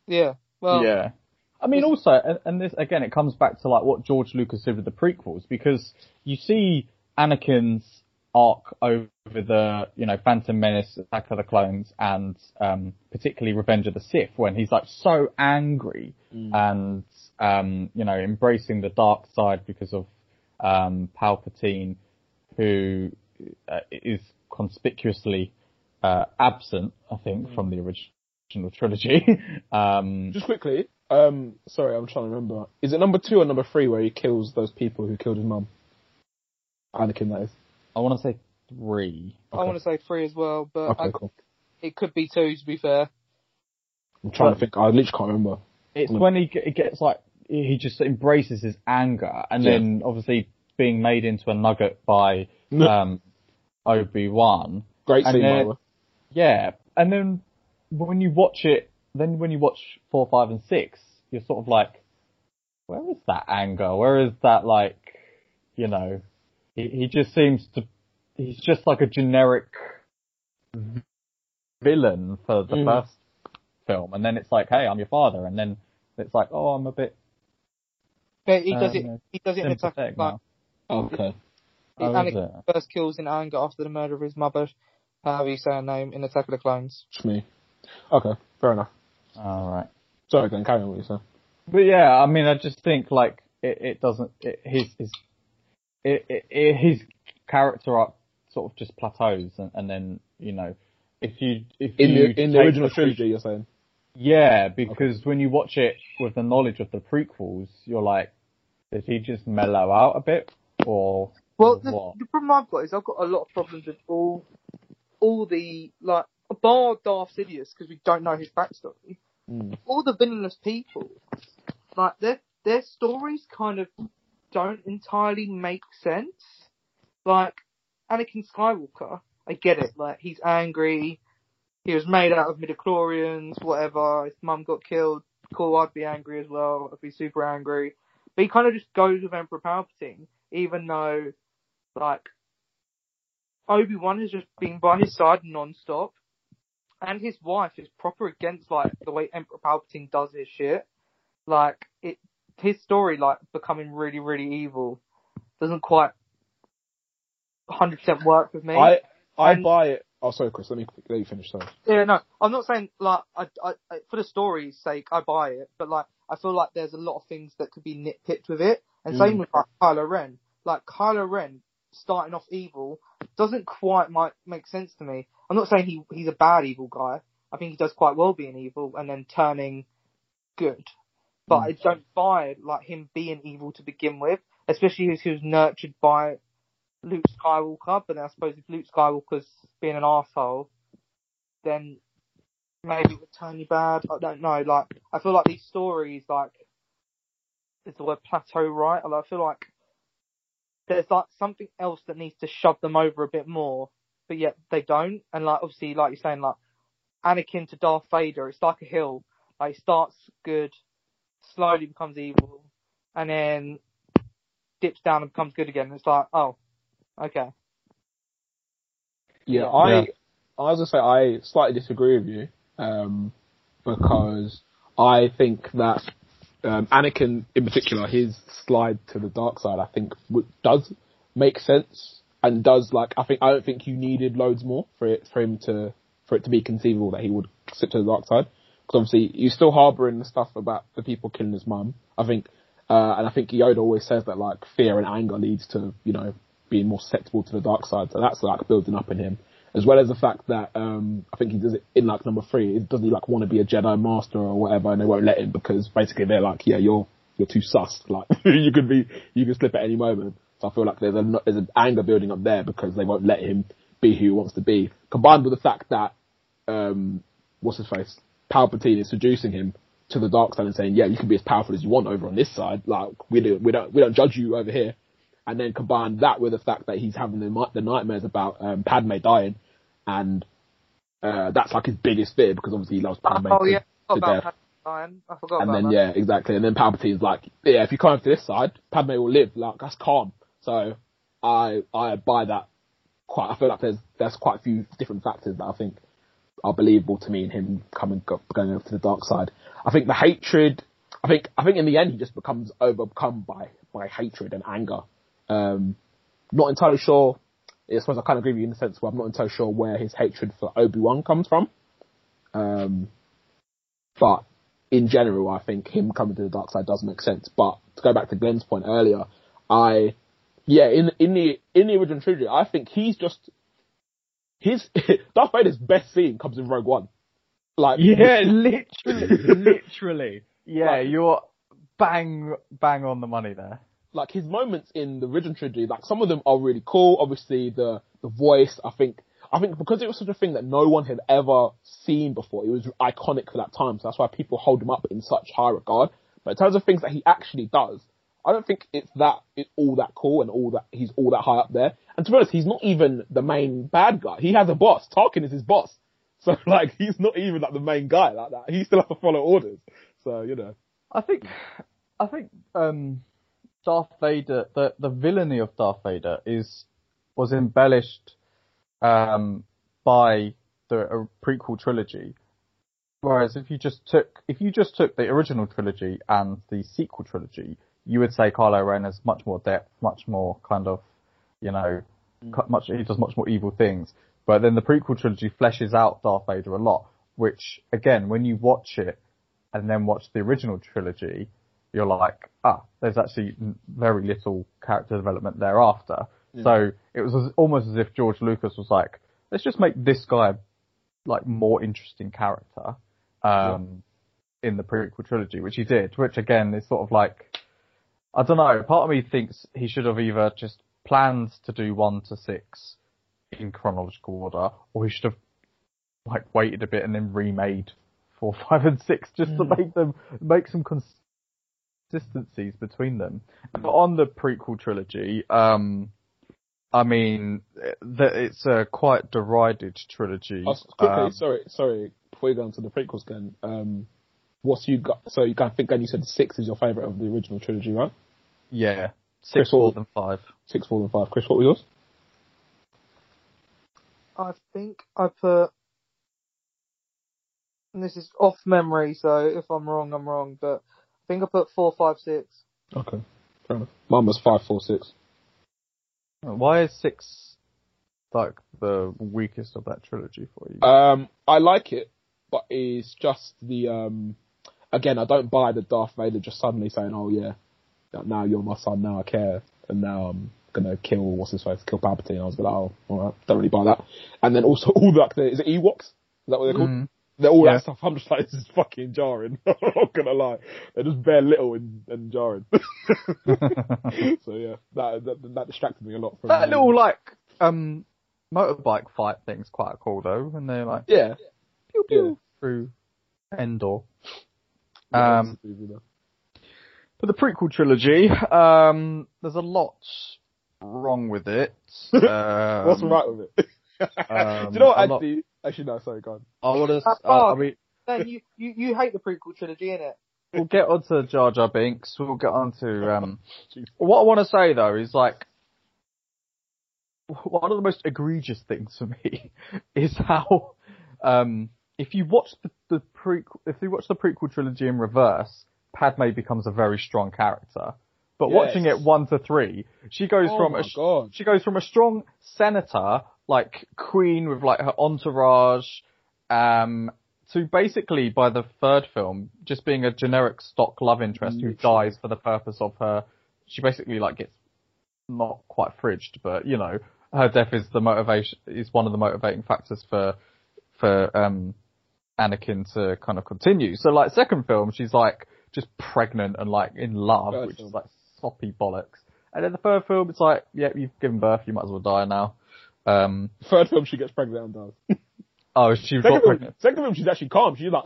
Yeah. Well, yeah. I mean, also, and, this again, it comes back to like what George Lucas did with the prequels because you see Anakin's arc over the, you know, Phantom Menace, Attack of the Clones, and um, particularly Revenge of the Sith, when he's like so angry and um, you know embracing the dark side because of um, Palpatine, who uh, is conspicuously uh, absent, I think, from the original trilogy. um, Just quickly, um, sorry, I'm trying to remember. Is it number two or number three where he kills those people who killed his mum? Anakin, that is. I want to say three. I want to say three as well, but Okay, I, cool. it could be two to be fair. I'm trying But- to think. I literally can't remember. It's Mm. when he, ge- he gets like he just embraces his anger, and Yeah. then obviously being made into a nugget by No. um, Obi Wan. Great scene, by then- Yeah, and then when you watch it, then when you watch four, five, and six, you're sort of like, where is that anger? Where is that like, you know, he he just seems to, he's just like a generic villain for the Mm. first film, and then it's like, hey, I'm your father, and then it's like, oh, I'm a bit But he does you it. He does it in Attack like now. Okay. Oh, is Anakin it? first kills in anger after the murder of his mother. However you say her name in the Attack of the Clones. It's me. Okay, fair enough. All right. Sorry, then carry on what you saying. But yeah, I mean, I just think like it, it doesn't. It, his his it, it, it, his character arc sort of just plateaus, and, and then you know, if you if In you the in the original pre- trilogy, you're saying. yeah, because when you watch it with the knowledge of the prequels, you're like, did he just mellow out a bit, or Well, or the, what? the problem I've got is I've got a lot of problems with all, all the like bar Darth Sidious because we don't know his backstory. Mm. All the villainous people, like their their stories kind of don't entirely make sense. Like Anakin Skywalker, I get it. Like he's angry. He was made out of midichlorians, whatever. His mum got killed. Cool, I'd be angry as well. I'd be super angry. But he kind of just goes with Emperor Palpatine, even though, like, Obi Wan has just been by his side non-stop, and his wife is proper against like the way Emperor Palpatine does his shit. Like it, his story like becoming really, really evil doesn't quite 100% work with me. I I And- buy it. Oh, sorry, Chris. Let me let you finish. Sorry. Yeah, no, I'm not saying like I, I, I, for the story's sake, I buy it, but like I feel like there's a lot of things that could be nitpicked with it, and same Mm. with like Kylo Ren. Like Kylo Ren starting off evil doesn't quite might make sense to me. I'm not saying he he's a bad evil guy. I think he does quite well being evil and then turning good, but Mm. I don't buy like him being evil to begin with, especially as he was nurtured by Luke Skywalker. But then I suppose if Luke Skywalker's being an asshole, then maybe it would turn you bad. I don't know. Like I feel like these stories, like is the word plateau right? I feel like there's like something else that needs to shove them over a bit more, but yet they don't. And like obviously, like you're saying, like Anakin to Darth Vader, it's like a hill. Like it starts good, slowly becomes evil, and then dips down and becomes good again. It's like, oh, okay. Yeah, Yeah. I Yeah. I was gonna say I slightly disagree with you um, because I think that um, Anakin, in particular, his slide to the dark side, I think w- does make sense and does like I think I don't think you needed loads more for it for him to for it to be conceivable that he would slip to the dark side because obviously you're still harbouring the stuff about the people killing his mum. I think, uh, and I think Yoda always says that like fear and anger leads to you know being more susceptible to the dark side. So that's like building up in him, as well as the fact that um, I think he does it in like number three. Doesn't he like want to be a Jedi Master or whatever, and they won't let him because basically they're like, yeah, you're you're too sus. Like you could be, you could slip at any moment. So I feel like there's a there's an anger building up there because they won't let him be who he wants to be. Combined with the fact that um, what's his face, Palpatine is seducing him to the dark side and saying, yeah, you can be as powerful as you want over on this side. Like we do, we don't we don't judge you over here. And then combine that with the fact that he's having the, the nightmares about um, Padme dying, and uh, that's like his biggest fear because obviously he loves Padme. oh to- yeah, I to death. I forgot And about then that. yeah, exactly. And then Palpatine's like, yeah, if you come to this side, Padme will live. Like that's calm. So I I buy that. Quite, I feel like there's there's quite a few different factors that I think are believable to me in him coming going over to the dark side. I think the hatred. I think I think in the end he just becomes overcome by by hatred and anger. Um, not entirely sure. I suppose I kind of agree with you in the sense where I'm not entirely sure where his hatred for Obi Wan comes from. Um, but in general, I think him coming to the dark side does make sense. But to go back to Glenn's point earlier, I Yeah, in in the in the original trilogy, I think he's just his Darth Vader's best scene comes in Rogue One. Like Yeah, literally, literally. Yeah, Like- you're bang, bang on the money there. like his moments in the original trilogy, like some of them are really cool. Obviously, the the voice, I think, I think because it was such a thing that no one had ever seen before, it was iconic for that time. So that's why people hold him up in such high regard. But in terms of things that he actually does, I don't think it's that it's all that cool and all that he's all that high up there. And to be honest, he's not even the main bad guy. He has a boss. Tarkin is his boss. So like he's not even like the main guy like that. He still has to follow orders. So you know. I think, I think, um, Darth Vader, the, the villainy of Darth Vader is, was embellished, um, by the uh, prequel trilogy. Whereas if you just took, if you just took the original trilogy and the sequel trilogy, you would say Kylo Ren has much more depth, much more kind of, you know, cu- much, he does much more evil things. But then the prequel trilogy fleshes out Darth Vader a lot, which again, when you watch it and then watch the original trilogy, you're like, ah, there's actually very little character development thereafter. So it was as, almost as if George Lucas was like, let's just make this guy like more interesting character, um, in the prequel trilogy, which he did, which again is sort of like, I don't know, part of me thinks he should have either just planned to do one to six in chronological order, or he should have like waited a bit and then remade four, five, and six just to make them make some consistencies between them. But on the prequel trilogy, um, I mean, that it's a quite derided trilogy. Oh, quickly, Um, sorry, sorry. Before you go on to the prequels, again, um, what's you got? So you I think, then you said six is your favorite of the original trilogy, right? yeah, Chris six more Hall. than five. Six, four, and five. Chris, what was yours? I think I put, and this is off memory, so if I'm wrong, I'm wrong, but I think I put four, five, six. Okay, fair enough. Mine was five, four, six. Why is six like the weakest of that trilogy for you? Um, I like it, but it's just the um. Again, I don't buy the Darth Vader just suddenly saying, "Oh yeah, now you're my son, now I care, and now I'm gonna kill what's his face, kill Palpatine." I was like, "Oh, alright, don't really buy that." And then also all like the is it Ewoks? Is that what they're called? Mhm. They're all Yeah. that stuff. I'm just like, this is fucking jarring. I'm not gonna lie. They're just bare little and, and jarring. so yeah, that, that that distracted me a lot from that little like um motorbike fight thing's quite cool though, and they're like yeah. pew pew Yeah. through Endor. Yeah, Um, it's. But the prequel trilogy, um, there's a lot wrong with it. Um, What's right with it? um, Do you know what? I'm not- Actually, actually, no. Sorry, go on. I want to. That's Uh, I fine. mean, Then you, you, you hate the prequel trilogy, innit? we'll get onto Jar Jar Binks. We'll get onto. Um, what I want to say though is like one of the most egregious things for me is how um, if you watch the, the prequel, if you watch the prequel trilogy in reverse, Padme becomes a very strong character. But Yes. watching it one to three, she goes Oh from a God. she goes from a strong senator, like queen with like her entourage, um, to basically by the third film just being a generic stock love interest who dies for the purpose of her. She basically like gets not quite fridged, but you know her death is the motivation is one of the motivating factors for for um Anakin to kind of continue. So like second film, she's like just pregnant and like in love, Third which film. is like soppy bollocks. And then the third film, it's like, yeah, you've given birth, you might as well die now. Um, Third film, she gets pregnant and dies. oh, she Second got film, pregnant. second film, she's actually calm. She's like.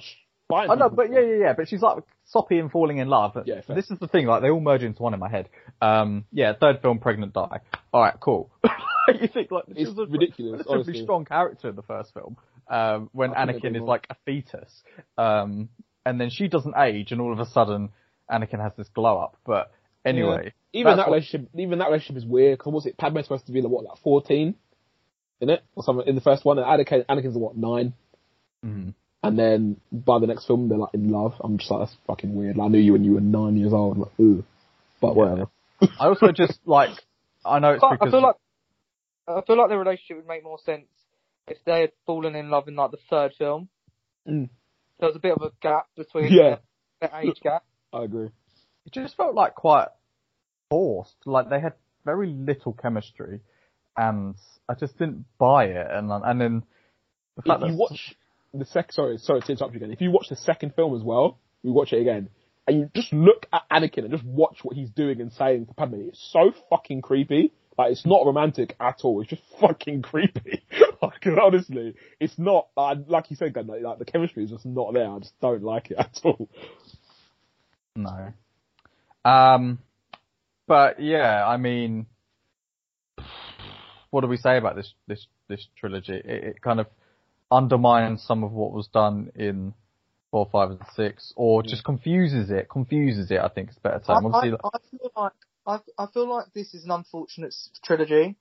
I know, but yeah, yeah, yeah. But she's like soppy and falling in love. Yeah, fair. this is the thing. Like they all merge into one in my head. Um, yeah, third film, pregnant die. All right, cool. you think like she It's was a ridiculous, relatively honestly. strong character in the first film, um, when I Anakin is do. like a fetus, um, and then she doesn't age, and all of a sudden Anakin has this glow up. But anyway, Even that's that what- relationship, even that relationship is weird. Cause was it Padme's supposed to be like what, like fourteen, in it or something in the first one, and Anakin, Anakin's what nine, Mhm. and then by the next film they're like in love. I'm just like that's fucking weird. Like, I knew you when you were nine years old. I'm like, ooh, but whatever. I also just like I know it's But because I feel like I feel like the relationship would make more sense if they had fallen in love in like the third film. Mm. There was a bit of a gap between Yeah. the, the age gap. I agree. it just felt like quite forced. Like they had very little chemistry, and I just didn't buy it. And and then the If fact you watch the sec, sorry, sorry to interrupt you again. If you watch the second film as well, we watch it again, and you just look at Anakin and just watch what he's doing and saying to Padme, it's so fucking creepy. Like it's not romantic at all. It's just fucking creepy. Like honestly, it's not. Uh, like you said, like, like the chemistry is just not there. I just don't like it at all. No. Um, but yeah, I mean, what do we say about this this this trilogy? It, it kind of undermines some of what was done in four, five, and six, or just confuses it. Confuses it. I think is a better I, term. I, Obviously, I feel like I, I feel like this is an unfortunate trilogy,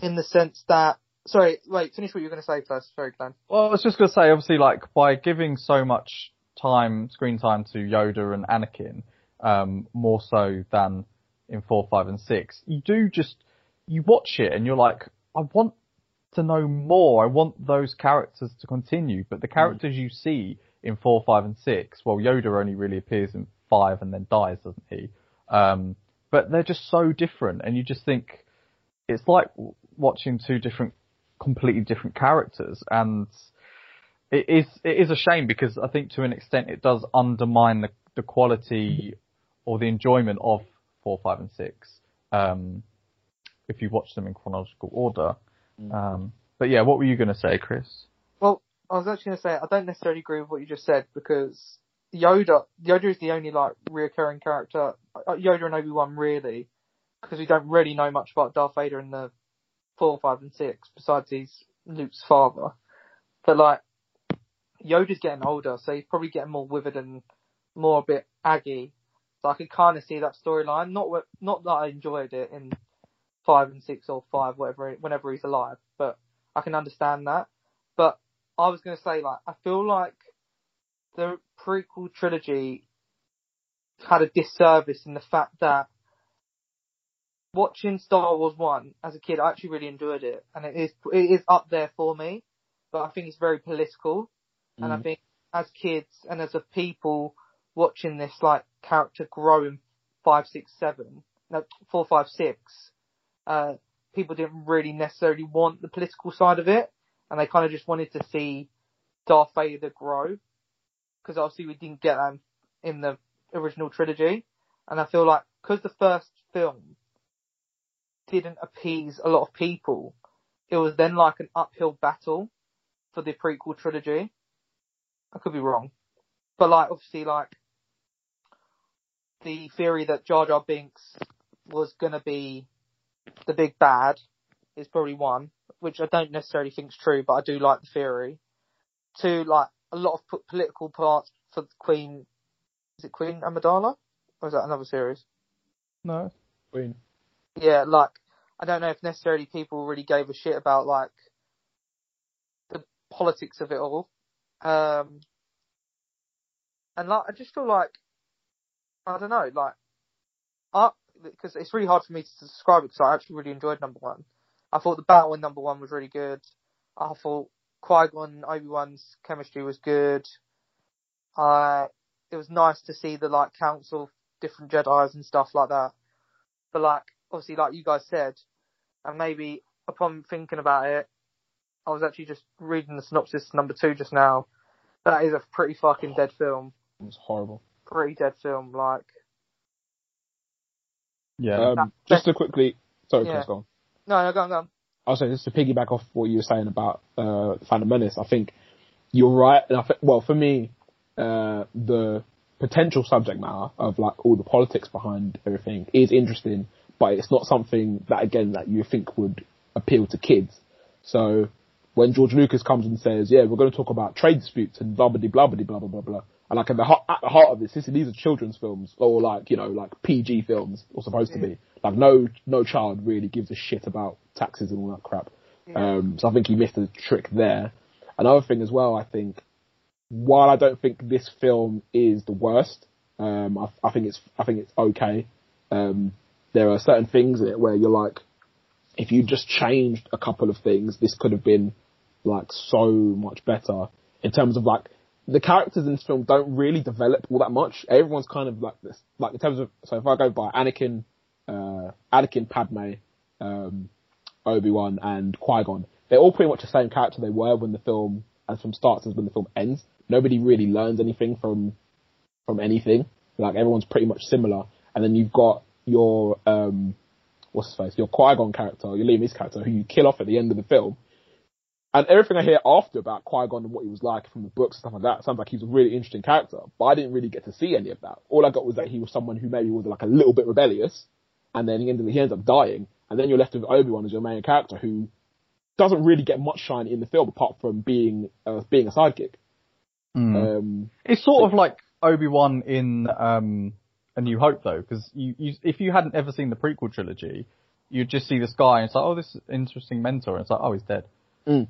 in the sense that. Sorry, wait. Finish what you were going to say first. Sorry, Glenn. Well, I was just going to say, obviously, like by giving so much time, screen time to Yoda and Anakin, um, more so than in four, five, and six, you do just you watch it and you're like, I want to know more. I want those characters to continue. But the characters you see in four, five, and six, well, Yoda only really appears in five and then dies, doesn't he? Um, but they're just so different, and you just think it's like watching two different, completely different characters, and it is it is a shame because I think to an extent it does undermine the the quality or the enjoyment of four, five, and six. Um, if you watch them in chronological order. Um, but yeah, what were you going to say, Chris? Well, I was actually going to say I don't necessarily agree with what you just said because Yoda, Yoda is the only like reoccurring character. uh, Yoda and Obi Wan really, because we don't really know much about Darth Vader in the four, five, and six. Besides he's Luke's father, but like Yoda's getting older, so he's probably getting more withered and more a bit aggy. So I could kind of see that storyline. Not not that I enjoyed it in five and six or five, whatever, whenever he's alive, but I can understand that. But I was going to say, like, I feel like the prequel trilogy had a disservice in the fact that watching Star Wars 1 as a kid, I actually really enjoyed it. And it is, it is up there for me, but I think it's very political. And I Mm. think as kids and as a people watching this, like, character grow in 5, 6, 7, no, 4, 5, 6, uh, people didn't really necessarily want the political side of it, and they kind of just wanted to see Darth Vader grow, because obviously we didn't get that in the original trilogy, and I feel like because the first film didn't appease a lot of people, it was then like an uphill battle for the prequel trilogy. I could be wrong, but like obviously like the theory that Jar Jar Binks was gonna be the big bad is probably one, which I don't necessarily think is true, but I do like the theory. Two, like a lot of political parts for the Queen. Is it Queen Amidala, or is that another series? No. Queen. Yeah, like I don't know if necessarily people really gave a shit about like the politics of it all. Um, and like I just feel like I don't know, like because it's really hard for me to describe it because I actually really enjoyed number one. I thought the battle in number one was really good. I thought Qui Gon and Obi Wan's chemistry was good. I it was nice to see the like council different Jedi's and stuff like that. But like obviously like you guys said, and maybe upon thinking about it, I was actually just reading the synopsis number two just now. That is a pretty fucking dead film. It was horrible. Pretty dead film. Like Yeah. Um, just to quickly, sorry, Yeah. Chris, go on. no, no, go on, go on. I was say just to piggyback off what you were saying about uh, Phantom Menace. I think you're right. And I think, well, for me, uh, the potential subject matter of like all the politics behind everything is interesting, but it's not something that again that you think would appeal to kids. So when George Lucas comes and says, "Yeah, we're going to talk about trade disputes and blah blah blah blah blah blah blah,", blah and like at the heart, at the heart of this, this, these are children's films or like you know like PG films or supposed yeah. to be. Like no no child really gives a shit about taxes and all that crap. Yeah. Um, so I think he missed a trick there. Another thing as well, I think, while I don't think this film is the worst, um, I, I think it's I think it's okay. Um, there are certain things in it where you're like, if you just changed a couple of things, this could have been like so much better in terms of like the characters in this film don't really develop all that much. Everyone's kind of like this, like in terms of so if I go by Anakin, uh, Anakin, Padme, um, Obi Wan, and Qui Gon. They're all pretty much the same character they were when the film, as from starts as when the film ends. Nobody really learns anything from from anything. Like everyone's pretty much similar. And then you've got your um, what's his face, your Qui Gon character, your Liam Neeson character, who you kill off at the end of the film. And everything I hear after about Qui Gon and what he was like from the books and stuff like that sounds like he's a really interesting character. But I didn't really get to see any of that. All I got was that he was someone who maybe was like a little bit rebellious, and then he ended he ends up dying, and then you're left with Obi Wan as your main character who doesn't really get much shine in the film apart from being uh, being a sidekick. Mm. Um, It's sort of like Obi Wan in um, A New Hope, though, because you, you, if you hadn't ever seen the prequel trilogy, you'd just see this guy and it's like, oh, this interesting mentor, and it's like, oh, he's dead. Mm.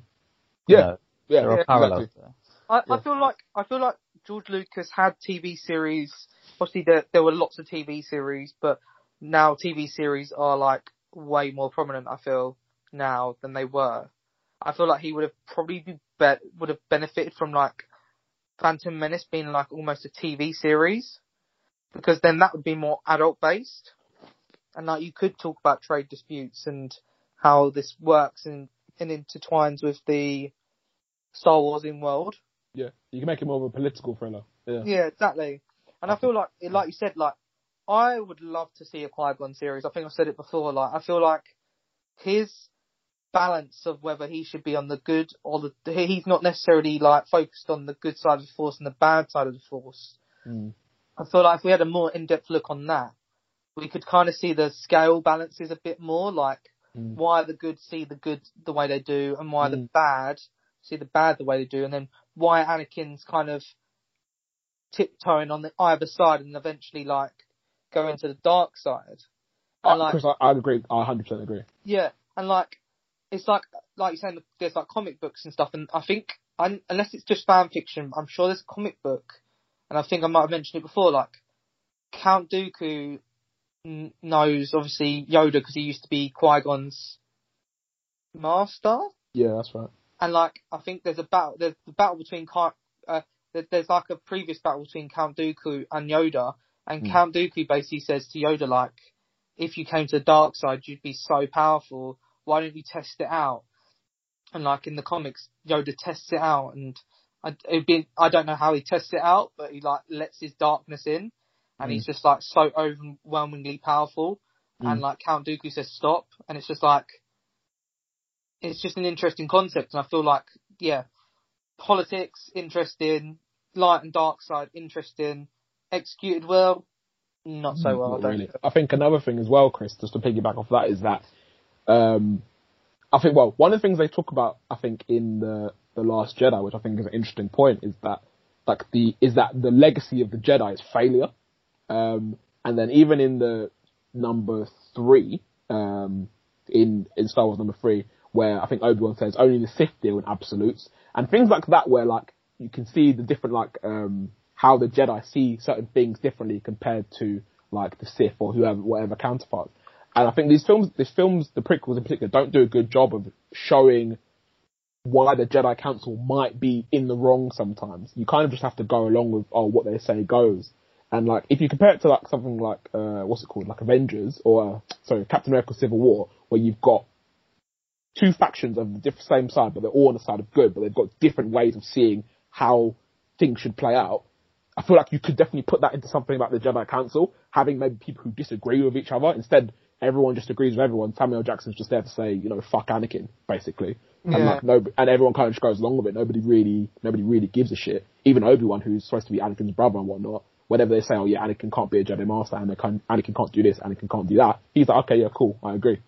You Yeah. yeah, there are Yeah, parallels exactly. there. I, Yeah. I feel like I feel like George Lucas had TV series. Obviously, there there were lots of TV series, but now TV series are like way more prominent. I feel now than they were. I feel like he would have probably be, bet would have benefited from like Phantom Menace being like almost a TV series, because then that would be more adult based, and like you could talk about trade disputes and how this works and, and intertwines with the Star Wars in world. Yeah, you can make it more of a political thriller. Yeah. Yeah, exactly. And I feel like, like you said, like I would love to see a Qui Gon series. I think I've said it before. Like I feel like his balance of whether he should be on the good or the he's not necessarily like focused on the good side of the force and the bad side of the force. Mm. I feel like if we had a more in-depth look on that, we could kind of see the scale balances a bit more. Like Mm. why the good see the good the way they do, and why the Mm. bad see the bad the way they do, and then why Anakin's kind of tiptoeing on the either side and eventually like going to the dark side. And Uh, like, Chris, I, I agree. I 100% agree. yeah, and like it's like like you're saying, there's like comic books and stuff, and I think un unless it's just fan fiction, I'm sure there's a comic book, and I think I might have mentioned it before. Like Count Dooku n- knows obviously Yoda because he used to be Qui Gon's master, Yeah, that's right. and like I think there's a battle. There's the battle between Ki- uh, there's like a previous battle between Count Dooku and Yoda, and Hmm. Count Dooku basically says to Yoda like, if you came to the dark side, you'd be so powerful. Why don't you test it out? And like in the comics, Yoda tests it out, and I, it'd be, I don't know how he tests it out, but he like lets his darkness in, and he's mm. just like so overwhelmingly powerful. Mm. And like Count Dooku says stop, and it's just like, it's just an interesting concept, and I feel like yeah, politics interesting, light and dark side interesting, executed well, not so mm, well. I Not don't really. I think another thing as well, Chris, just to piggyback off that, is that um, I think well, one of the things they talk about, I think in the the Last Jedi, which I think is an interesting point, is that like the is that the legacy of the Jedi is failure, um, and then even in the number three, um, in in Star Wars number three, where I think Obi Wan says only the Sith deal in absolutes, and things like that, where like you can see the different like um, how the Jedi see certain things differently compared to like the Sith or whoever whatever counterparts. And I think these films, these films, the prequels in particular, don't do a good job of showing why the Jedi Council might be in the wrong sometimes. You kind of just have to go along with oh what they say goes. And like if you compare it to like something like uh what's it called like Avengers or uh, sorry Captain America Civil War where you've got two factions of the same side but they're all on the side of good but they've got different ways of seeing how things should play out. I feel like you could definitely put that into something like the Jedi Council, having maybe people who disagree with each other. Instead, everyone just agrees with everyone. Samuel Jackson's just there to say, you know, fuck Anakin, basically. And like no, and everyone kind of just goes along with it. Nobody really, nobody really gives a shit. Even Obi Wan, who's supposed to be Anakin's brother and whatnot, whenever they say, oh yeah, Anakin can't be a Jedi Master, and Anakin, Anakin can't do this, Anakin can't do that, he's like, okay, yeah, cool, I agree.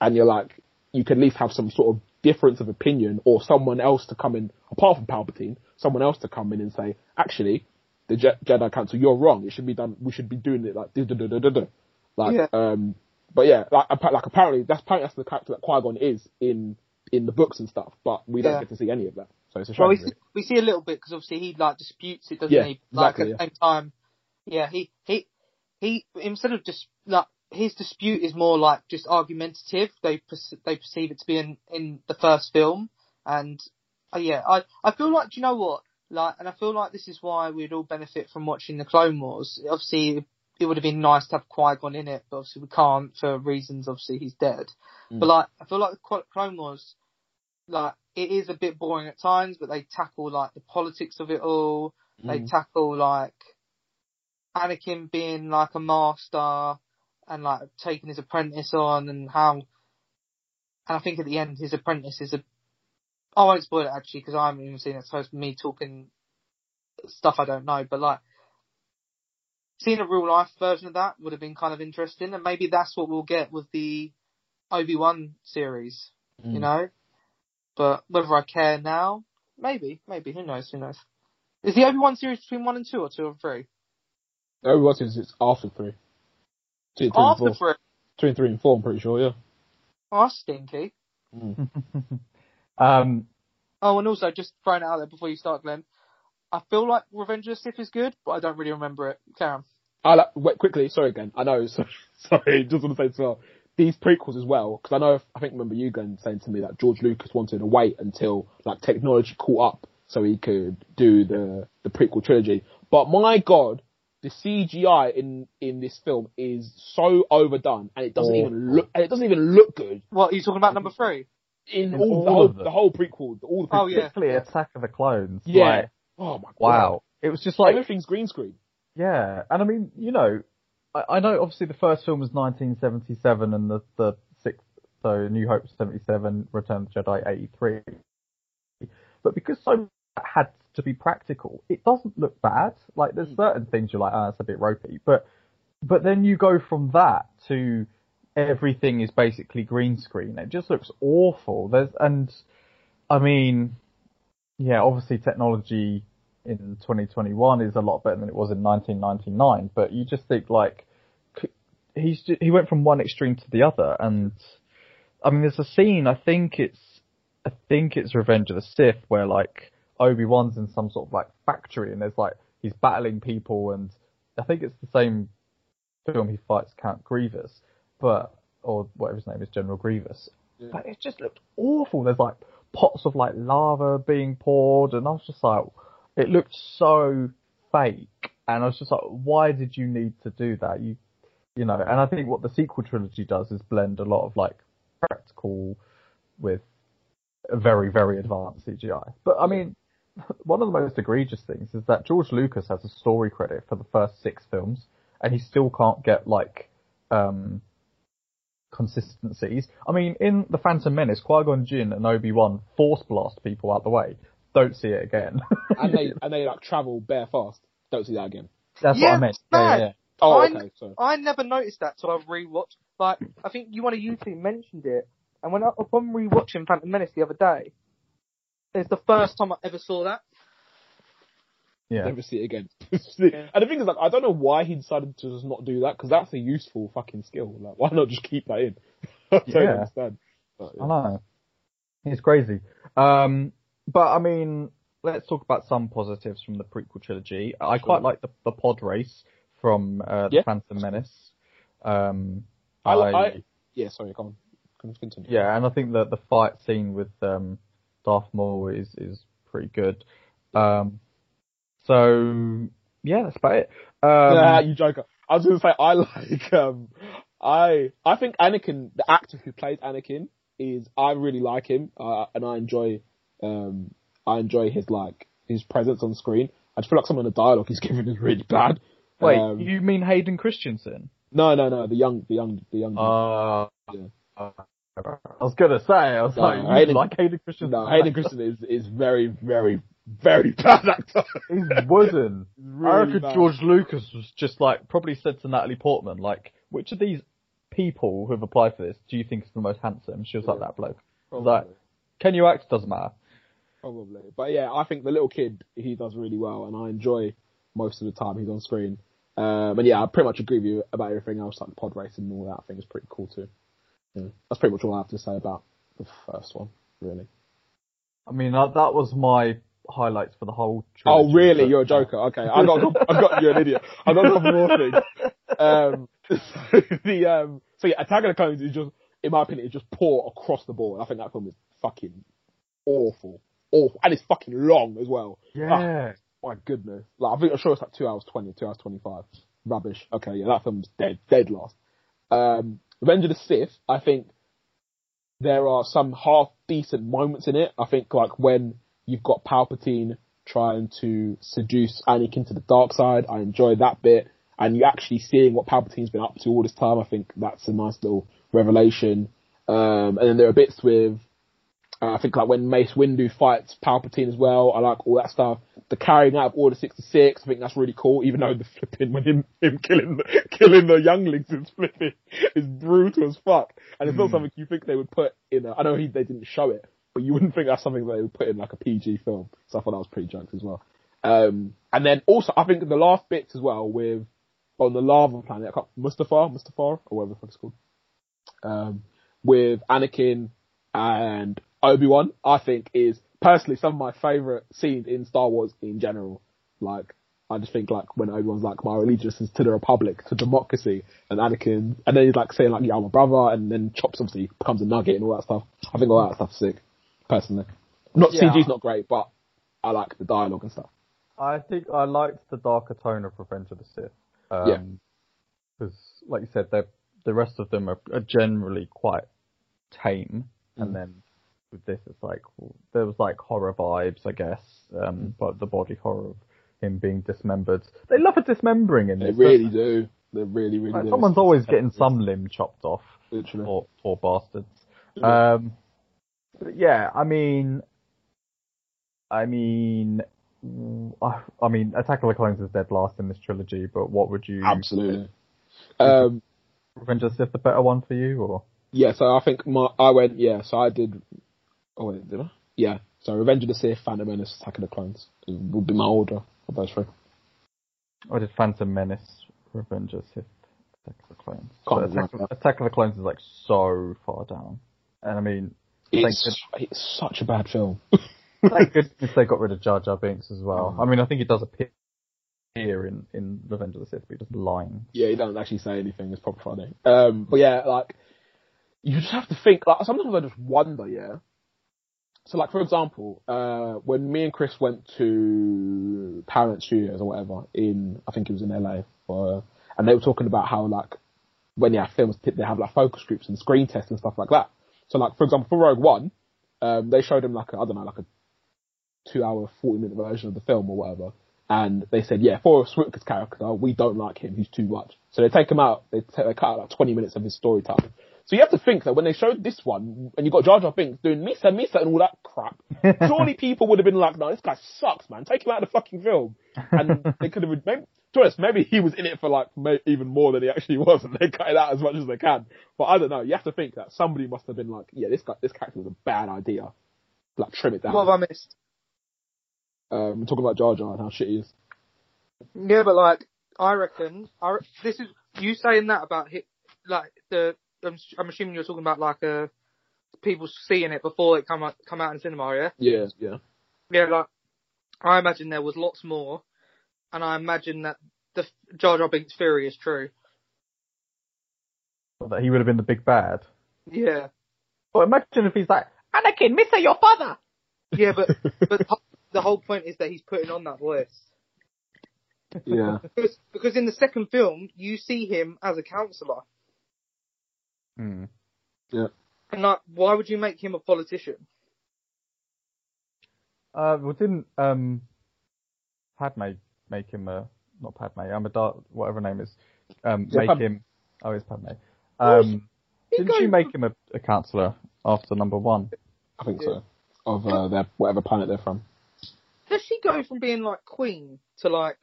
And you're like, you can at least have some sort of difference of opinion, or someone else to come in, apart from Palpatine, someone else to come in and say, actually, the Je- Jedi Council, you're wrong. It should be done. We should be doing it like da da da da da da. Like, Yeah. um, but yeah, like, like apparently that's apparently that's the character that Qui Gon is in in the books and stuff. But we don't Yeah. get to see any of that, so it's a shame. Well, we see, we see a little bit because obviously he like disputes it, doesn't Yeah, he? Like exactly, at the same time, yeah, he he he instead of just like his dispute is more like just argumentative. They they perceive it to be in in the first film, and uh, yeah, I I feel like do you know what like, and I feel like this is why we'd all benefit from watching the Clone Wars. Obviously, it would have been nice to have Qui Gon in it, but obviously we can't for reasons. Obviously he's dead. Mm. But like, I feel like the Clone Wars, like, it is a bit boring at times, but they tackle like the politics of it all. They Mm. tackle like Anakin being like a master and like taking his apprentice on and how. And I think at the end his apprentice is a. I won't spoil it actually because I haven't even seen it. So it's me talking stuff I don't know, but like seeing a real life version of that would have been kind of interesting, and maybe that's what we'll get with the Obi Wan series, you Mm. know. But whether I care now, maybe, maybe who knows? Who knows? Is the Obi Wan series between one and two or two and three? Everyone says it's after three. Two, three, and After four. three, Two and three and four, I'm pretty sure, yeah. oh, stinky. Mm. um, Oh, and also just throwing it out there before you start, Glenn. I feel like Revenge of the Sith is good, but I don't really remember it. Karen. I like, uh, wait, quickly, sorry again, I know, so, sorry, just want to say as well, these prequels as well, because I know, I think remember you going saying to me that George Lucas wanted to wait until, like, technology caught up so he could do the, the prequel trilogy. But my god, the CGI in, in this film is so overdone, and it doesn't Oh. even look, and it doesn't even look good What are you talking about? Number three? in, In all, all the whole, of them. the whole prequel, all the Oh, prequels. yeah. particularly Attack of the Clones. Yeah. like, Oh my god. wow. It was just like Everything's green screen. Yeah, and I mean, you know, I, I know obviously the first film was 1977 and the the sixth, so New Hope 77, Return of the Jedi 83. But because so much had to be practical, it doesn't look bad. Like there's Mm. certain things you're like, ah, it's a bit ropey, but but then you go from that to everything is basically green screen. It just looks awful. There's and I mean, yeah, obviously technology in 2021 is a lot better than it was in 1999. But you just think like he's he went from one extreme to the other, and I mean, there's a scene. I think it's I think it's Revenge of the Sith where like Obi Wan's in some sort of like factory, and there's like he's battling people, and I think it's the same film he fights Count Grievous, but or whatever his name is, General Grievous. Yeah. But it just looked awful. There's like pots of like lava being poured, and I was just like, it looked so fake, and I was just like, why did you need to do that? You, you know, and I think what the sequel trilogy does is blend a lot of like practical with very very advanced CGI. But I mean, one of the most egregious things is that George Lucas has a story credit for the first six films, and he still can't get like um consistencies. I mean, in The Phantom Menace, Qui-Gon Jinn and Obi-Wan force blast people out the way. Don't see it again. and they, and they like travel bare fast. Don't see that again. That's Yeah, what I meant. it's. Yeah, yeah. Oh, Fine. okay, so. I never noticed that till I rewatched. Like, I think you one of you two mentioned it, and when I, upon rewatching Phantom Menace the other day, it's the first time I ever saw that. yeah. Never see it again. And the thing is, like, I don't know why he decided to just not do that because that's a useful fucking skill. Like, why not just keep that in? I don't Yeah. understand. But, yeah. I know. It's crazy. Um, but I mean, let's talk about some positives from the prequel trilogy. I Sure. quite like the, the pod race from uh, the Yeah. Phantom Menace. Um, I, I, yeah, sorry, come on. Continue. yeah, and I think that the fight scene with um, Darth Maul is is pretty good. Um, so yeah, that's about it. Um, Nah, you joker. I was gonna say I like um I I think Anakin, the actor who plays Anakin, is I really like him, uh, and I enjoy um I enjoy his like his presence on screen. I just feel like some of the dialogue he's giving is really bad. Wait, Um, you mean Hayden Christensen? no, no, no, the young, the young, the young. Uh, Yeah. uh, I was gonna say, I was No, like, Hayden- like Hayden Christensen? no, Hayden Christensen is is very, very, very bad actor. He wasn't. I Really reckon bad. George Lucas was just like probably said to Natalie Portman, like, which of these people who have applied for this do you think is the most handsome? She was like that bloke. Probably. Like, can you act? Doesn't matter. Probably. But yeah, I think the little kid, he does really well and I enjoy most of the time he's on screen. Um, and yeah, I pretty much agree with you about everything else, like the pod racing and all that. I think is pretty cool too. Yeah. That's pretty much all I have to say about the first one, really. I mean, that, that was my highlights for the whole. Oh, really? but- You're a joker. Okay, I got, I got you're an idiot. I got a couple more things. Um, so the um, so yeah, Attack of the Clones is just, in my opinion, is just poor across the board. I think that film is fucking awful, awful, and it's fucking long as well. Yeah. My goodness. Like, I think I'm sure it's like two hours twenty, two hours twenty-five. rubbish. Okay, yeah, that film's dead, dead last. Um, Revenge of the Sith, I think there are some half decent moments in it. I think like when you've got Palpatine trying to seduce Anakin to the dark side, I enjoy that bit. And you actually seeing what Palpatine's been up to all this time, I think that's a nice little revelation. Um, and then there are bits with I think like when Mace Windu fights Palpatine as well, I like all that stuff. The carrying out of Order 66, I think that's really cool, even though the flipping, when him, him killing, the, killing the younglings is flipping, is brutal as fuck. And it's not something you think they would put in a, I know he, they didn't show it, but you wouldn't think that's something they would put in like a PG film. So I thought that was pretty jokes as well. Um, and then also, I think the last bits as well with, on the lava planet, Mustafar, Mustafar, or whatever the fuck it's called, um, with Anakin and Obi-Wan, I think is personally some of my favorite scenes in Star Wars in general. Like, I just think like when Obi-Wan's like, my allegiance is to the Republic, to democracy, and Anakin, and then he's like saying like, yeah, I'm a brother, and then Chops obviously becomes a nugget and all that stuff. I think all that stuff's sick, personally. Not, Yeah. CG's not great, but I like the dialogue and stuff. I think I liked the darker tone of Revenge of the Sith. Um, Yeah. Because, like you said, the rest of them are, are generally quite tame, Mm. and then with this, it's like there was like horror vibes, I guess, Mm. um, but the body horror of him being dismembered. They love a dismembering in this They this. really do. They really, really Like, do. someone's always getting some limb chopped off. Literally. Poor, poor bastards. Um, but yeah, I mean, I mean, I, I mean, Attack of the Clones is dead last in this trilogy, but what would you? Absolutely. Um, Revenge of the Sith the better one for you, or? Yeah, so I think my I went yeah, so I did. Oh wait, did I? Yeah, so Revenge of the Sith, Phantom Menace, Attack of the Clones would be my order of those three. Or did Phantom Menace, Revenge of the Sith, Attack of the Clones? Can't Attack, remember. Attack of the Clones is like so far down, and I mean, It's, it's such a bad film. thank goodness they got rid of Jar Jar Binks as well. I mean, I think it does appear in in Revenge of the Sith, but he just lying. yeah, he doesn't actually say anything. It's proper funny. Um, but yeah, like you just have to think. Like sometimes I just wonder. Yeah. So like for example, uh, when me and Chris went to Paramount Studios or whatever in, I think it was in LA, or, and they were talking about how like when they have films, they have like focus groups and screen tests and stuff like that. So like for example, for Rogue One, um, they showed them like I don't know, like a two hour, 40 minute version of the film or whatever. And they said, yeah, for Whitaker's character, we don't like him. He's too much. So they take him out. They, take, they cut out like 20 minutes of his story time. So you have to think that when they showed this one, and you got Jar Jar Binks doing Misa Misa and all that crap, surely people would have been like, no, this guy sucks, man. Take him out of the fucking film. And they could have been, maybe, to be honest, maybe he was in it for like may, even more than he actually was, and they cut it out as much as they can. But I don't know. You have to think that somebody must have been like, yeah, this guy, this character was a bad idea. Like trim it down. What have I missed? Um, we're talking about Jar Jar and how shit he is. Yeah, but like, I reckon, I re- this is, you saying that about hit, like, the, I'm, s- I'm assuming you're talking about like, uh, people seeing it before it come out, come out in cinema, yeah? Yeah, yeah. Yeah, like, I imagine there was lots more, and I imagine that the Jar Jar Binks theory is true. That he would have been the big bad. Yeah. But imagine if he's like, Anakin, Mister, your father. Yeah, but, but the whole- the whole point is that he's putting on that voice. Yeah. Because, because in the second film, you see him as a counselor. Hmm. Yeah. And like, why would you make him a politician? Uh, well, didn't um, Padme make him a not Padme, Amidala, whatever name is, um, Yeah, make Padme. him? Oh, it's Padme. Um, He didn't she goes- make him a, a counselor after number one? I think so. Of uh, their whatever planet they're from. Does she go from being like queen to like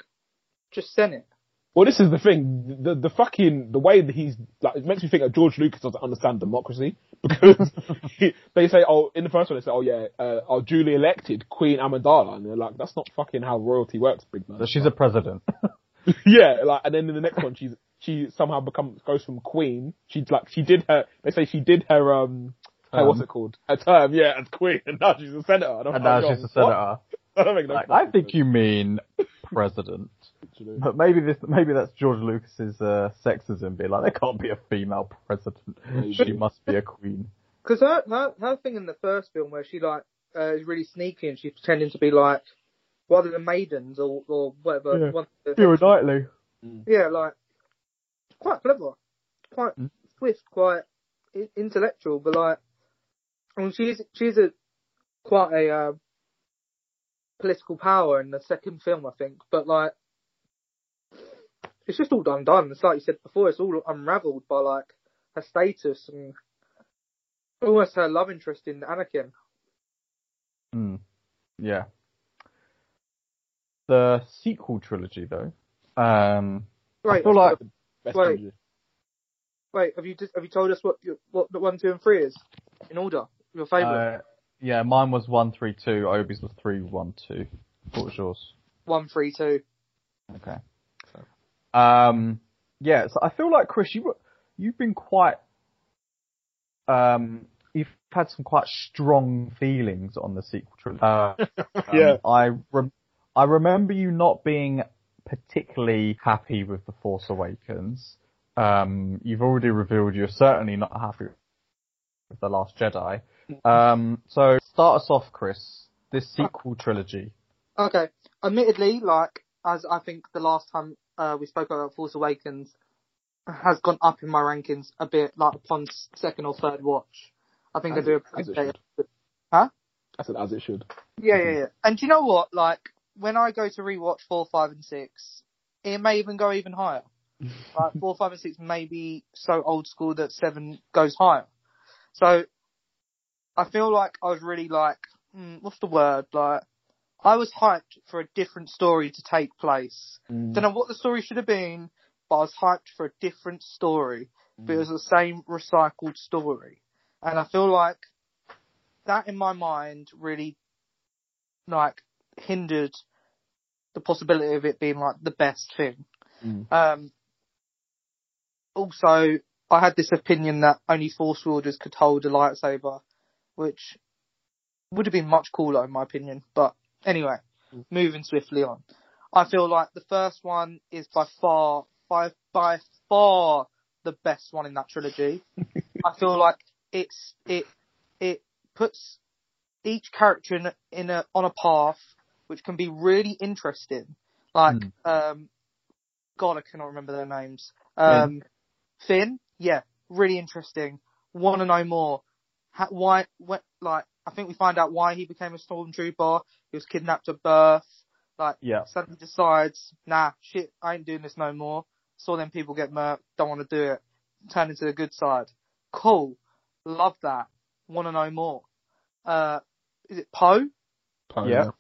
just senate? Well, this is the thing. The the fucking the way that he's like it makes me think that George Lucas doesn't understand democracy because he, they say, oh, in the first one they say, oh yeah, uh, our duly elected Queen Amidala, and they're like, that's not fucking how royalty works, big man. So she's a president. yeah, like, and then in the next one, she's she somehow becomes goes from queen. She's like she did her. They say she did her um. Her, what's it called? Her term, yeah, as queen, and now she's a senator. And, I'm and like, now she's a senator. I don't Like, I think you mean president. Sense. But maybe this, maybe that's George Lucas's uh, sexism. Be like, there can't be a female president. Maybe. She must be a queen. Because her, her her thing in the first film where she like uh, is really sneaky and she's pretending to be like one of the maidens or or whatever. Yeah. One of the, Keira Knightley. Mm. Yeah, like quite clever, quite Mm. swift, quite i- intellectual, but like, I mean, she's she's a quite a uh, political power in the second film, I think. But like, it's just all done done. It's like you said before. It's all unravelled by like her status and almost her love interest in Anakin. Mm. Yeah. The sequel trilogy, though, um, Wait, feel like Best Wait. wait, have you just, have you told us what your, what the one, two, and three is in order? Your favourite uh, yeah, mine was one three two. Obi's was three one two. What was yours? one, three, two. Okay. Um, yeah, so I feel like Chris, you you've been quite, um, you've had some quite strong feelings on the sequel trilogy. Uh, um, Yeah. I rem- I remember you not being particularly happy with the Force Awakens. Um, you've already revealed you're certainly not happy with the Last Jedi. Um, so start us off, Chris. This sequel trilogy. Okay. Admittedly, like as I think the last time uh, we spoke about Force Awakens has gone up in my rankings a bit, like upon second or third watch. I think As I do it- as it appreciate it. Huh? I said as it should. Yeah, yeah, yeah. And do you know what? Like when I go to rewatch four, five, and six, it may even go even higher. like four, five, and six may be so old school that seven goes higher. So I feel like I was really like, hmm, what's the word? Like I was hyped for a different story to take place. Mm. Don't know what the story should have been, but I was hyped for a different story. But it was the same recycled story. And I feel like that in my mind really like hindered the possibility of it being like the best thing. Mm. Um also I had this opinion that only force wielders could hold a lightsaber, which would have been much cooler in my opinion. But anyway, moving swiftly on. I feel like the first one is by far, by by far the best one in that trilogy. I feel like it's it it puts each character in in a on a path which can be really interesting. Like um, God, I cannot remember their names. Um, Finn, yeah, really interesting. Want to know more? Ha- why? What? Like, I think we find out why he became a stormtrooper. He was kidnapped at birth. Like, Yeah. suddenly decides, nah, shit, I ain't doing this no more. Saw them people get murked, don't want to do it. Turn into the good side. Cool. Love that. Want to know more. Uh, is it Poe? Poe, Yeah.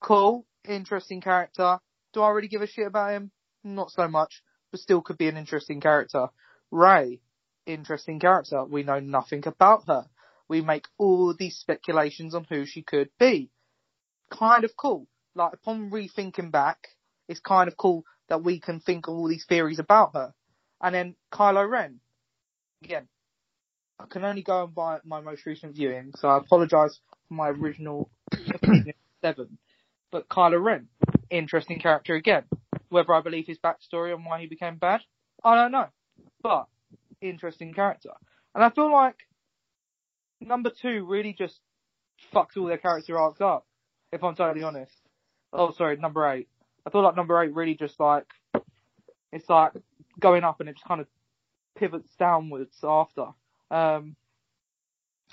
Cool. Interesting character. Do I really give a shit about him? Not so much, but still could be an interesting character. Rey. Interesting character. We know nothing about her. We make all these speculations on who she could be. Kind of cool. Like, upon rethinking back, it's kind of cool that we can think of all these theories about her. And then Kylo Ren. Again, I can only go and buy my most recent viewing, so I apologise for my original seven. But Kylo Ren, interesting character again. Whether I believe his backstory and why he became bad, I don't know. But interesting character. And I feel like number two really just fucks all their character arcs up, if I'm totally honest. Oh, sorry, number eight. I feel like number eight really just like, it's like going up and it just kind of pivots downwards after. Um,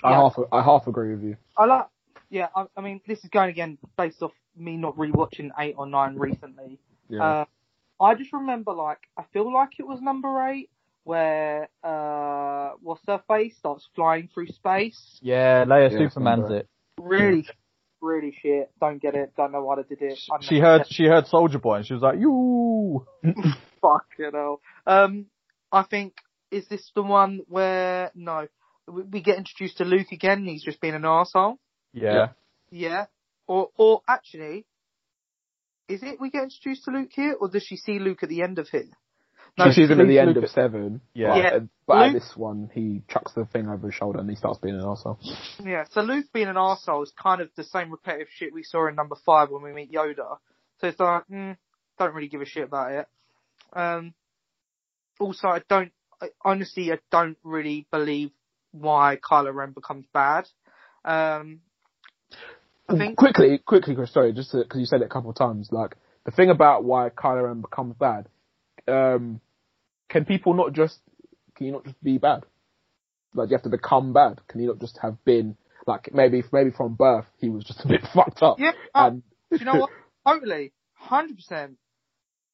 I Yeah. half I half agree with you. I like, yeah, I, I mean, this is going again based off me not rewatching eight or nine recently. Yeah. Uh, I just remember, like, I feel like it was number eight where, uh, what's her face starts flying through space. Yeah, Leia Yeah, Superman's it. Really, really shit. Don't get it. Don't know why they did it. I She know. heard she heard Soldier Boy and she was like, "You." Fuck, you know. Um, I think, is this the one where, no, we, we get introduced to Luke again and he's just being an arsehole? Yeah. Yeah. Or, or actually, is it we get introduced to Luke here, or does she see Luke at the end of here? She sees him at the end Luke- of seven. Yeah. But, Yeah. but at this one, he chucks the thing over his shoulder and he starts being an arsehole. Yeah. So Luke being an arsehole is kind of the same repetitive shit we saw in number five when we meet Yoda. So it's like, mm, don't really give a shit about it. Um, also, I don't, I, honestly, I don't really believe why Kylo Ren becomes bad. Um, I think, quickly, quickly, Chris. Sorry, just because you said it a couple of times. Like the thing about why Kylo Ren becomes bad, um, can people not just can you not just be bad? Like, do you have to become bad? Can you not just have been like maybe maybe from birth he was just a bit fucked up? Yeah, and do you know what? Totally, hundred percent.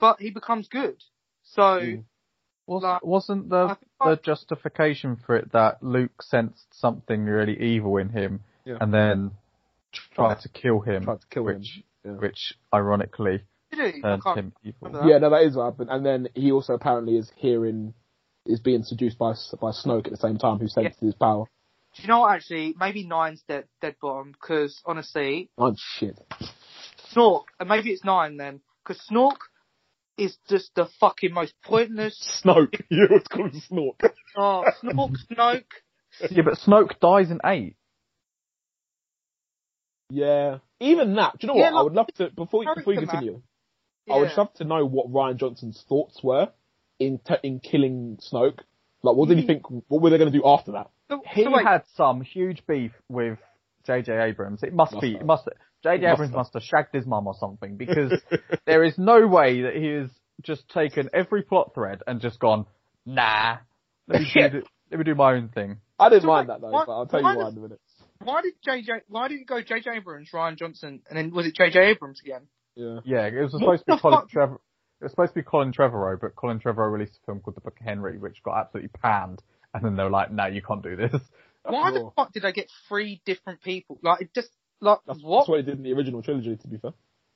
But he becomes good. So Mm. Was, Like, wasn't I the I- the justification for it that Luke sensed something really evil in him Yeah. and then tried to kill him, tried to kill him. which Yeah. which ironically did turned him evil. Yeah, no, that is what happened. And then he also apparently is hearing, is being seduced by by Snoke at the same time, who senses his power. Do you know what? Actually, maybe nine's dead dead bottom because honestly, Oh shit! Snork, and maybe it's nine then, because Snork is just the fucking most pointless. Snoke, you was called Snork. Oh, Snork, Snoke. Yeah, but Snoke dies in eight. Yeah, even that. Do you know Yeah, what? I would love to before before you character, continue. I would Yeah. love to know what Rian Johnson's thoughts were in t- in killing Snoke. Like, what did he Mm. think? What were they going to do after that? So, He so wait, had some huge beef with J.J. Abrams. It must, Must be, have. it must. J.J. Must Abrams have. must have shagged his mum or something because there is no way that he has just taken every plot thread and just gone, nah, let me do, let me do my own thing. I didn't So mind wait, that though, why- but I'll tell you why why in a minute. why did JJ? Why did it go JJ Abrams, Rian Johnson, and then was it JJ Abrams again? Yeah. Yeah, it was What supposed to be Colin fuck? Trevor. It was supposed to be Colin Trevorrow, but Colin Trevorrow released a film called The Book of Henry, which got absolutely panned. And then they were like, "No, you can't do this." Why the fuck did I get three different people? Like it just like That's, what that's what he did in the original trilogy. To be fair.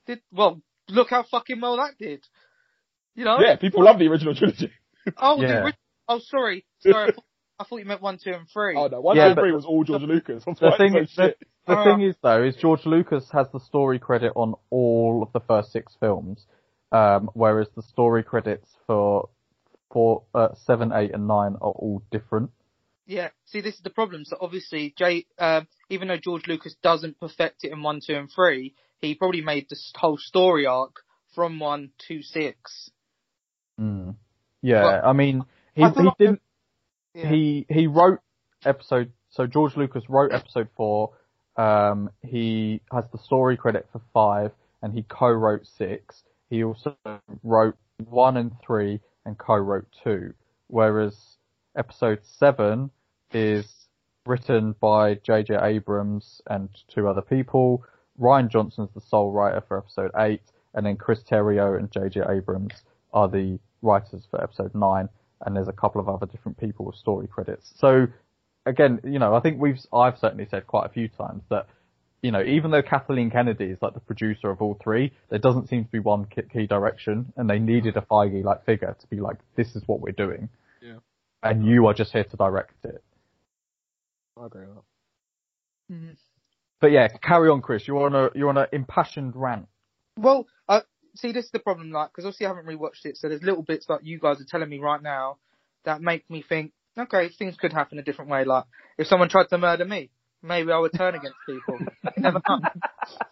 did? Well, look how fucking well that did. You know? Yeah, people love the original trilogy. Oh, the Yeah. oh, sorry, sorry. I thought, you meant one, two, and three. Oh no, one, Yeah, two, and three was all George Lucas. That's The thing is, the, the Ah. thing is though, is George Lucas has the story credit on all of the first six films, um, whereas the story credits for for uh, seven, eight, and nine are all different. Yeah. See, this is the problem. So obviously, Jay, um, even though George Lucas doesn't perfect it in one, two, and three, he probably made this whole story arc from one to six. Mm. Yeah, Well, I mean, he I he like- didn't. Yeah. He he wrote episode. So George Lucas wrote episode four. Um, he has the story credit for five, and he co-wrote six. He also wrote one and three, and co-wrote two. Whereas episode seven is written by J.J. Abrams and two other people. Rian Johnson's the sole writer for episode eight, and then Chris Terrio and J.J. Abrams are the writers for episode nine, and there's a couple of other different people with story credits. So again, you know, I think we've I've certainly said quite a few times that you know, even though Kathleen Kennedy is like the producer of all three, there doesn't seem to be one key direction, and they needed a Feige like figure to be like, this is what we're doing, Yeah. and you are just here to direct it. I agree with that. Mhm. But yeah, carry on, Chris. You're on a you're on an impassioned rant. Well, see, this is the problem, like, because obviously I haven't rewatched it, so there's little bits like you guys are telling me right now that make me think, okay, things could happen a different way. Like, if someone tried to murder me, maybe I would turn against people. Never know.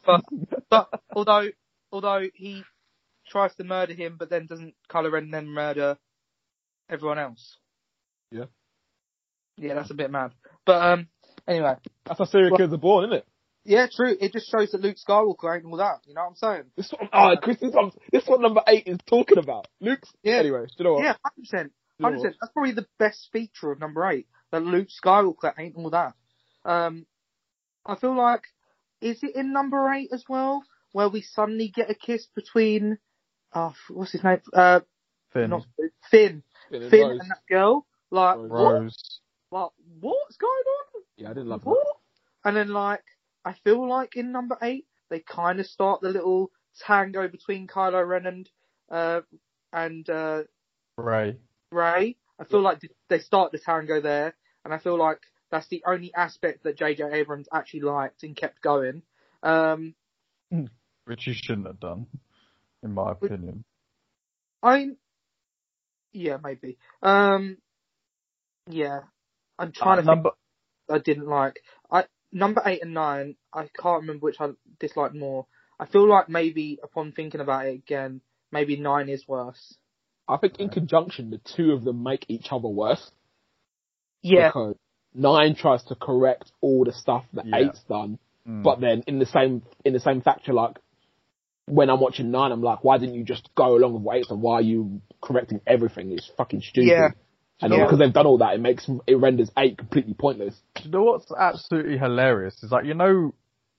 But, but although, although he tries to murder him, but then doesn't colour and then murder everyone else. Yeah. Yeah, that's a bit mad. But um, anyway, That's how serial Well- killers are born, isn't it? Yeah, true. It just shows that Luke Skywalker ain't all that. You know what I'm saying? This one, oh, Chris, this one, this one number eight is talking about. Luke's. Yeah. Anyway, do you know what? Yeah, hundred percent, You know hundred percent. That's probably the best feature of number eight. That Luke Skywalker ain't all that. Um, I feel like is it in number eight as well, where we suddenly get a kiss between, oh, what's his name? Uh, Finn, not Finn, Finn and Finn Rose. and that girl. Like, Rose. what? Like, what's going on? Yeah, I didn't love that. And then like, I feel like in number eight, they kind of start the little tango between Kylo Ren and, uh, and, uh, Rey. Rey. I feel like they start the tango there, and I feel like that's the only aspect that J.J. Abrams actually liked and kept going. Um, Which he shouldn't have done, in my opinion. I, yeah, maybe. Um, yeah, I'm trying Uh, to number think I didn't like. I number eight and nine. I can't remember which I disliked more. I feel like maybe upon thinking about it again, maybe nine is worse. I think in conjunction, the two of them make each other worse. Yeah, Because nine tries to correct all the stuff that Yeah. eight's done, Mm. but then in the same in the same factor, like when I'm watching nine, I'm like, why didn't you just go along with what eight's and why are you correcting everything? It's fucking stupid. Yeah. And because they've done all that, it makes it renders eight completely pointless. Do you know what's absolutely hilarious is like you know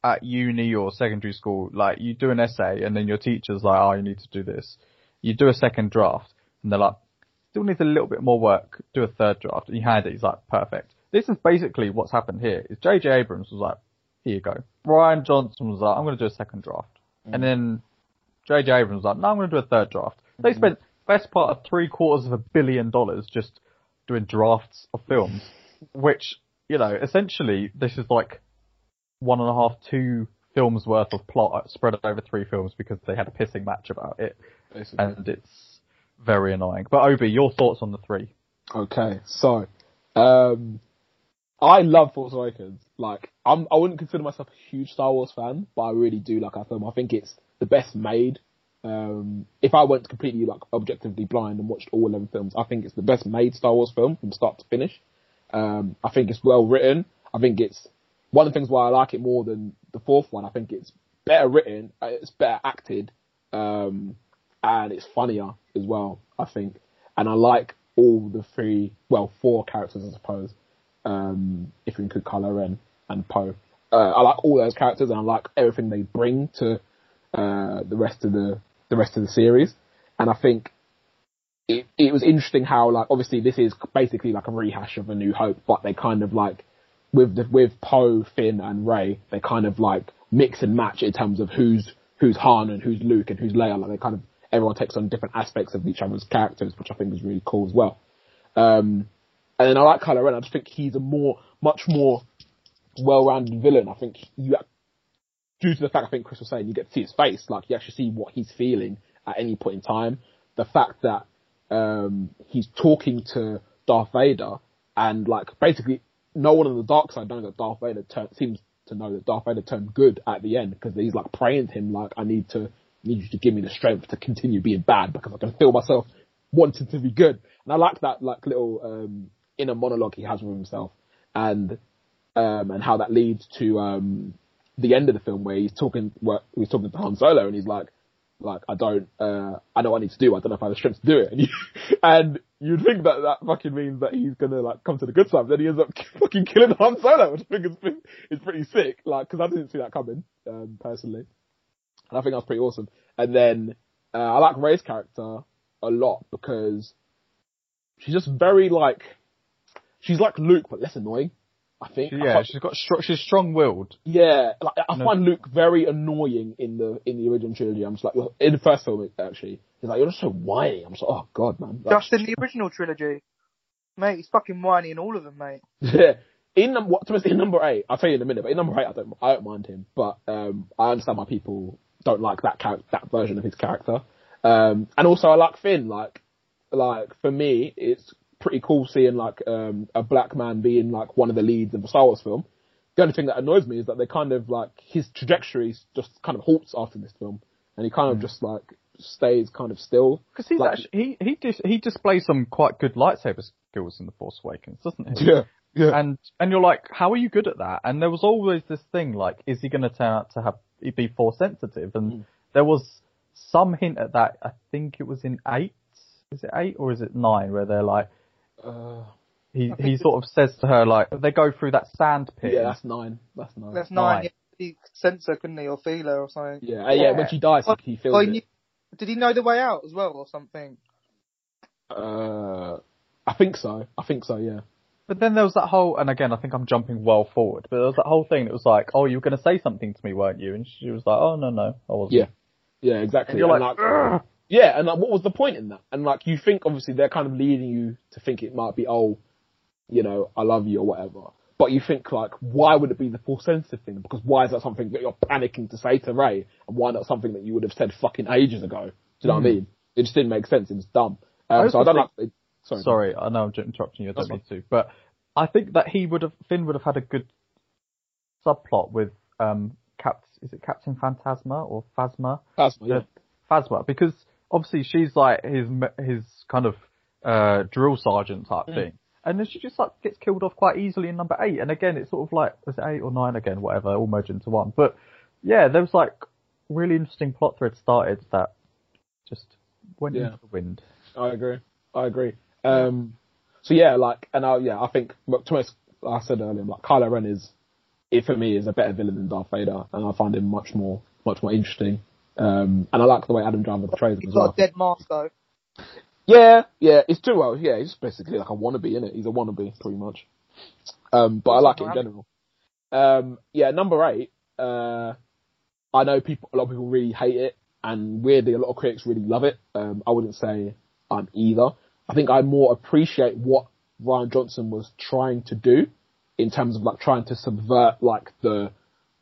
at uni or secondary school, like you do an essay and then your teacher's like, oh, you need to do this. You do a second draft and they're like, still needs a little bit more work. Do a third draft. And you hand it. He's like, perfect. This is basically what's happened here. Is J.J. Abrams was like, here you go. Rian Johnson was like, I'm going to do a second draft. Mm. And then J.J. Abrams was like, no, I'm going to do a third draft. They mm. spent best part of three quarters of a billion dollars just doing drafts of films, which, you know, essentially this is like one and a half, two films worth of plot spread over three films because they had a pissing match about it. Basically. And it's very annoying. But Obi, your thoughts on the three? Okay, so um, I love Force Awakens. Like, I'm, I wouldn't consider myself a huge Star Wars fan, but I really do like our film. I think it's the best made. Um, if I went completely like objectively blind and watched all eleven films, I think it's the best made Star Wars film from start to finish. Um, I think it's well written. I think it's one of the things why I like it more than the fourth one. I think it's better written, uh, it's better acted, um, and it's funnier as well. I think, and I like all the three, well, four characters, I suppose. Um, if you include Kylo Ren and Poe, uh, I like all those characters, and I like everything they bring to uh, the rest of the the rest of the series. And I think it it was interesting how like obviously this is basically like a rehash of A New Hope, but they kind of like with the, with Poe, Finn, and Rey, they kind of like mix and match in terms of who's who's Han and who's Luke and who's Leia. Like they kind of everyone takes on different aspects of each other's characters, which I think is really cool as well. Um, and then I like Kylo Ren. I just think he's a more, much more well-rounded villain. I think you, due to the fact I think Chris was saying, you get to see his face. Like you actually see what he's feeling at any point in time. The fact that um, he's talking to Darth Vader and like basically no one on the dark side knows that Darth Vader turn, seems to know that Darth Vader turned good at the end because he's like praying to him like I need to need you to give me the strength to continue being bad because I can feel myself wanting to be good. And I like that like little um, inner monologue he has with himself and um, and how that leads to um, the end of the film where he's talking where he's talking to Han Solo and he's like like I don't uh, I know what I need to do. I don't know if I have the strength to do it. And, you, and you'd think that that fucking means that he's gonna like come to the good side but then he ends up fucking killing Han Solo which I think is, pretty- is pretty sick. Like because I didn't see that coming um, personally. And I think that's pretty awesome. And then uh, I like Rey's character a lot because she's just very like she's like Luke but less annoying I think I Yeah, find- she's got str- she's strong-willed. yeah, like, I No. find Luke very annoying in the in the original trilogy. I'm just like well, in the first film actually. He's like you're just so whiny. I'm just like oh god man. Like, Just in the original trilogy. Mate, he's fucking whiny in all of them, mate. yeah. In number what to be in number eight, I'll tell you in a minute. But in number eight, I don't I don't mind him. But um, I understand why people don't like that character, that version of his character. Um, and also I like Finn. Like like for me, it's pretty cool seeing like um, a black man being like one of the leads of a Star Wars film. The only thing that annoys me is that they kind of like his trajectory just kind of halts after this film, and he kind of just like stays kind of still. Because he's Like- actually, he he dis- he displays some quite good lightsaber skills in the Force Awakens, doesn't he? Yeah, yeah, And and you're like, how are you good at that? And there was always this thing like, is he going to turn out to have be force sensitive? And Mm. there was some hint at that. I think it was in eight. Is it eight or is it nine? Where they're like, uh, he he sort of says to her like, they go through that sand pit. yeah. That's nine. That's nine. That's Nine. nine. Yeah, he could sense her, couldn't he, or feel her or something. Yeah, uh, yeah. When she dies, he, he feels Oh, it. he did he know the way out as well, or something? Uh, I think so. I think so. Yeah. But then there was that whole, and again, I think I'm jumping well forward, but there was that whole thing that was like, oh, you were going to say something to me, weren't you? And she was like, oh, no, no, I wasn't. Yeah. Yeah. Exactly. And you're And, like, "Ugh." Yeah, and like, what was the point in that? And like, you think obviously they're kind of leading you to think it might be, oh, you know, I love you or whatever. But you think like, why would it be the force sensitive thing? Because why is that something that you're panicking to say to Rey? And why not something that you would have said fucking ages ago? Do you know what I Hmm. mean? It just didn't make sense. It was dumb. I Um, so I don't like. Sorry. Sorry, I know I'm interrupting you. I don't mean to, but I think that he would have Finn would have had a good subplot with um Cap. Is it Captain Phantasma or Phasma? Phasma, yeah. Phasma, because obviously she's like his his kind of uh drill sergeant type Mm. thing, and then she just like gets killed off quite easily in number eight. And again, it's sort of like was it eight or nine again, whatever, all merged into one. But yeah, there was like really interesting plot thread started that just went Yeah. into the wind. I agree. I agree. Um, so yeah, like, and I, yeah, I think, like I said earlier, like Kylo Ren is, it for me is a better villain than Darth Vader, and I find him much more, much more interesting. Um, and I like the way Adam Driver portrays him as got well. a dead mask though. Yeah, yeah, it's too well. Yeah, he's basically like a wannabe, isn't it? He's a wannabe, pretty much. Um, but I like it in general. Um, yeah, number eight. Uh, I know people, a lot of people really hate it, and weirdly, a lot of critics really love it. Um, I wouldn't say I'm either. I think I more appreciate what Rian Johnson was trying to do in terms of like trying to subvert like the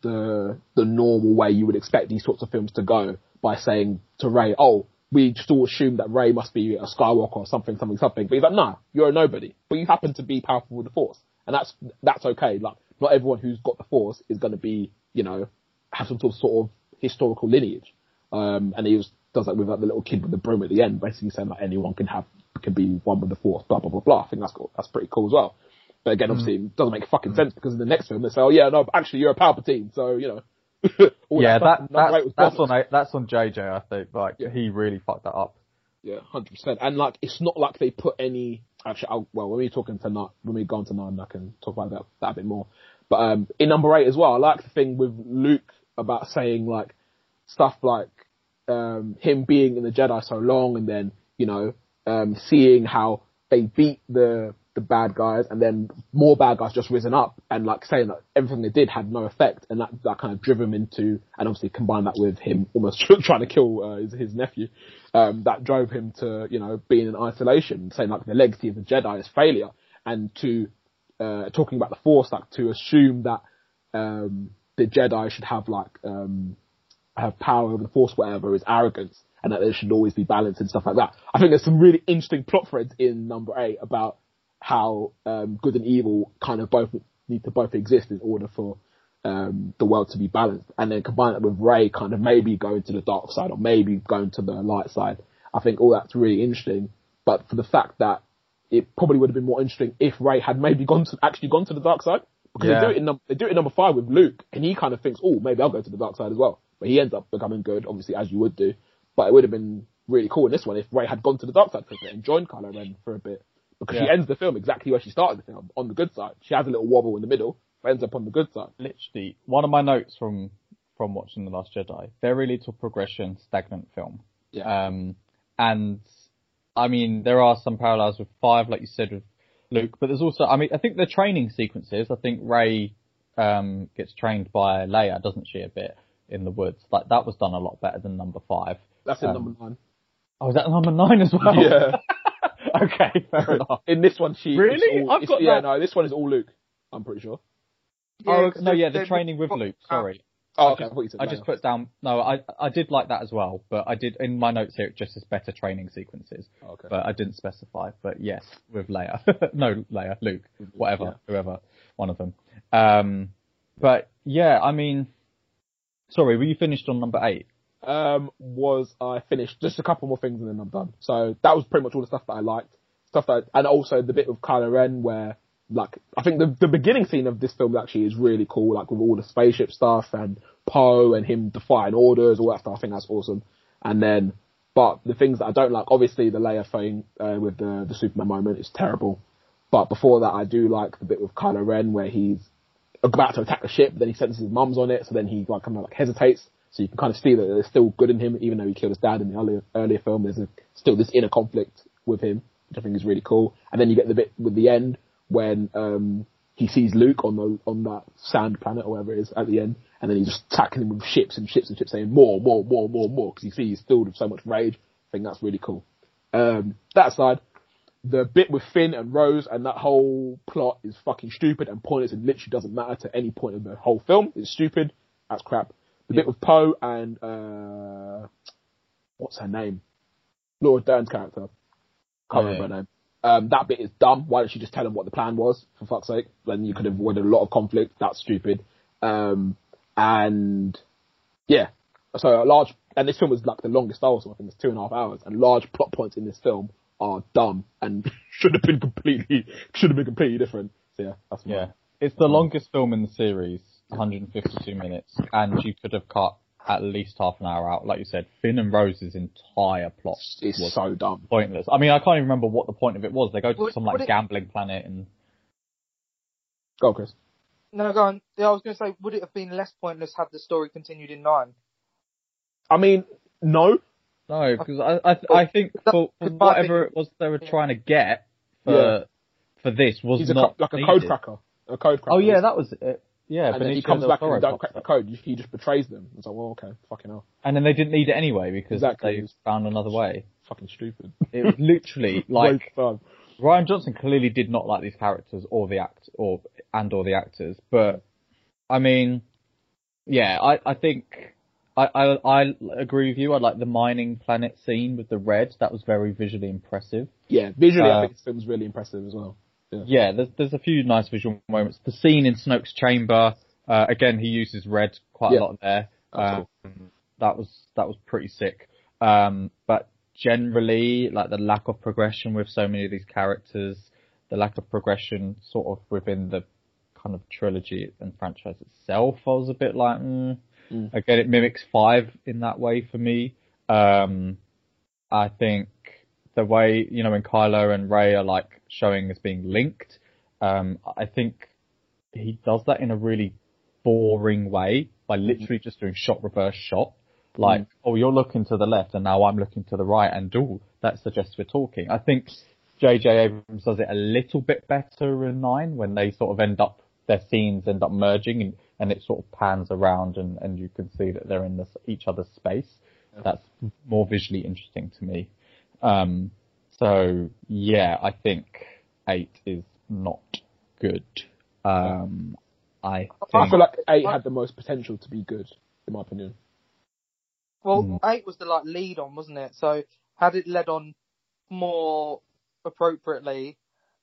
the the normal way you would expect these sorts of films to go by saying to Rey, "Oh, we just all assume that Rey must be a Skywalker or something, something, something." But he's like, "No, you're a nobody, but you happen to be powerful with the Force, and that's that's okay. Like, not everyone who's got the Force is going to be, you know, have some sort of, sort of historical lineage." Um, and he was does that with like, the little kid with the broom at the end, basically saying that anyone can have can be one with the Force, blah blah blah blah. I think that's cool. That's pretty cool as well. But again, obviously, it doesn't make fucking sense because in the next film they say, "Oh yeah, no, actually you're a Palpatine," so you know. yeah, that, that that's on that's on JJ. I think like Yeah. he really fucked that up. Yeah, hundred percent. And like, it's not like they put any. Actually, I'll, well, when we're talking to nine, when we go on to nine, I can talk about that that a bit more. But um, in number eight as well, I like the thing with Luke about saying like stuff like um, him being in the Jedi so long, and then you know um, seeing how they beat the the bad guys, and then more bad guys just risen up, and like saying that everything they did had no effect, and that that kind of drove him into, and obviously combine that with him almost trying to kill uh, his, his nephew, um, that drove him to you know being in isolation, saying like the legacy of the Jedi is failure, and to uh, talking about the Force, like to assume that um, the Jedi should have like um, have power over the Force, whatever, is arrogance, and that there should always be balance and stuff like that. I think there's some really interesting plot threads in number eight about how um, good and evil kind of both need to both exist in order for um, the world to be balanced, and then combine that with Rey kind of maybe going to the dark side or maybe going to the light side. I think all that's really interesting, but for the fact that it probably would have been more interesting if Rey had maybe gone to actually gone to the dark side. Because Yeah. they do it in num- they do it in number five with Luke, and he kind of thinks, oh, maybe I'll go to the dark side as well. But he ends up becoming good, obviously as you would do. But it would have been really cool in this one if Rey had gone to the dark side for a bit and joined Kylo Ren for a bit, because she ends the film exactly where she started the film, on the good side. She has a little wobble in the middle, but ends up on the good side. Literally, one of my notes from from watching the Last Jedi: very little progression, stagnant film. Yeah. Um, and I mean, there are some parallels with Five, like you said with Luke, but there's also, I mean, I think the training sequences. I think Rey um, gets trained by Leia, doesn't she, a bit in the woods? Like that was done a lot better than number five. That's in Um, number nine. Oh, is that number nine as well? Yeah. okay, fair enough. in this one, she Really? all- I've it's- got yeah, that- no, this one is all Luke. I'm pretty sure. oh, 'cause no, yeah, the training with Luke. Sorry. Oh, I okay. just, I thought you said I just put down. No, I I did like that as well, but I did in my notes here. It just says better training sequences, Oh, okay. but I didn't specify. But yes, with Leia, no Leia, Luke, whatever, yeah. whoever, one of them. Um, but yeah, I mean, sorry, were you finished on number eight? Um, was I finished just a couple more things and then I'm done. So that was pretty much all the stuff that I liked. Stuff that, and also the bit with Kylo Ren where, like, I think the, the beginning scene of this film actually is really cool, like with all the spaceship stuff and Poe and him defying orders, all that stuff. I think that's awesome. And then, but the things that I don't like, obviously the Leia thing, uh, with the, the Superman moment is terrible. But before that, I do like the bit with Kylo Ren where he's about to attack the ship, then he senses his mum's on it, so then he like kind of like hesitates. So you can kind of see that there's still good in him, even though he killed his dad in the earlier earlier film. There's a, still this inner conflict with him, which I think is really cool. And then you get the bit with the end when um he sees Luke on the on that sand planet or whatever it is at the end, and then he's just attacking him with ships and ships and ships, saying more, more, more, more, more, because you see he's filled with so much rage. I think that's really cool. Um, that aside, the bit with Finn and Rose and that whole plot is fucking stupid and pointless and literally doesn't matter to any point of the whole film. It's stupid. That's crap. The bit with Poe and uh, what's her name? Laura Dern's character. Can't yeah. remember her name. Um, that bit is dumb. Why don't you just tell him what the plan was? For fuck's sake, then you could have avoided a lot of conflict. That's stupid. Um, and yeah, so a large and this film was like the longest Star Wars film. I think it's two and a half hours, and large plot points in this film are dumb and should have been completely should have been completely different. So yeah, that's Yeah, it's the longest film in the series, 152 minutes, and you could have cut at least half an hour out. Like you said, Finn and Rose's entire plot is was so dumb. pointless. I mean, I can't even remember what the point of it was. They go to Would- some would like it- gambling planet and Go, on, Chris. No, go on. Yeah, I was going to say, would it have been less pointless had the story continued in nine? I mean, no. no, because I I, I think for, for whatever it was they were trying to get for Yeah. for this was He's a not co- like a needed. code cracker. A code cracker. Oh yeah, that was it. Yeah, and then he comes back and don't crack the code. He just betrays them. It's like, well, okay, fucking hell, and then they didn't need it anyway because Exactly. they found another way. fucking stupid. It was literally like Waste of time. Rian Johnson clearly did not like these characters or the act or and or the actors, but I mean, yeah, I I think I I, I agree with you. I like the mining planet scene with the red. That was very visually impressive. Yeah, visually, Uh, I think this film's really impressive as well. Yeah, there's there's a few nice visual moments. The scene in Snoke's chamber, uh, again, he uses red quite Yeah. a lot there. Um, that was that was pretty sick. Um, but generally, like the lack of progression with so many of these characters, the lack of progression sort of within the kind of trilogy and franchise itself, I was a bit like, mm. Mm. again, it mimics five in that way for me. Um, I think the way you know when Kylo and Rey are like showing as being linked, um, I think he does that in a really boring way by literally just doing shot reverse shot. Like, oh, you're looking to the left and now I'm looking to the right and oh, that suggests we're talking. I think JJ Abrams does it a little bit better in nine when they sort of end up, their scenes end up merging and, and it sort of pans around and, and you can see that they're in this, each other's space. That's more visually interesting to me. Um, so yeah, I think eight is not good. Um, I think, I feel like eight had the most potential to be good, in my opinion. Well, Mm. eight was the like lead on, wasn't it? So had it led on more appropriately,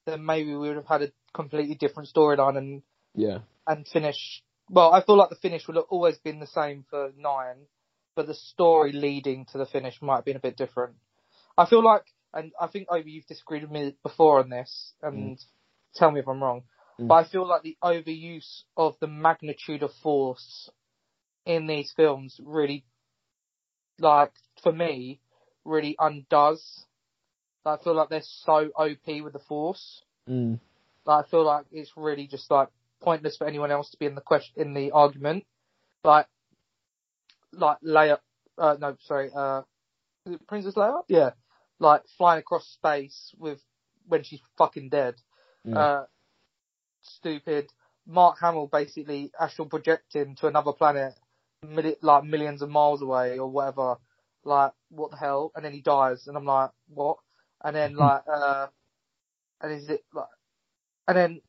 then maybe we would have had a completely different storyline and Yeah, and finish. Well, I feel like the finish would have always been the same for nine, but the story leading to the finish might have been a bit different. I feel like, and I think Obi, you've disagreed with me before on this, and tell me if I'm wrong, Mm. but I feel like the overuse of the magnitude of force in these films really, like for me, really undoes. I feel like they're so OP with the force. mm. Like, I feel like it's really just like pointless for anyone else to be in the question in the argument. Like, like Leia, uh, no, sorry, uh, is it Princess Leia? Yeah, like flying across space with when she's fucking dead. Yeah. Uh, stupid. Mark Hamill basically astral projecting to another planet, milli- like millions of miles away or whatever. Like, what the hell? And then he dies, and I'm like, what? And then like, uh, and is it like, and then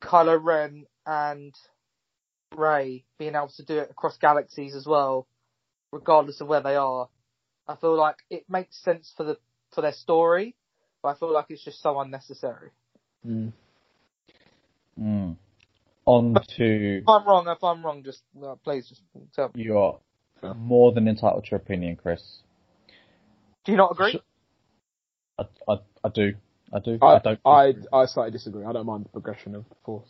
Kylo Ren and Rey being able to do it across galaxies as well, regardless of where they are. I feel like it makes sense for the for their story, but I feel like it's just so unnecessary. Mm. mm. on to If I'm wrong, if I'm wrong, just uh, please just tell me. you're Fair. more than entitled to your opinion, Chris. Do you not agree? I, I, I do. I do. I, I, don't. I. I slightly disagree. I don't mind the progression of force.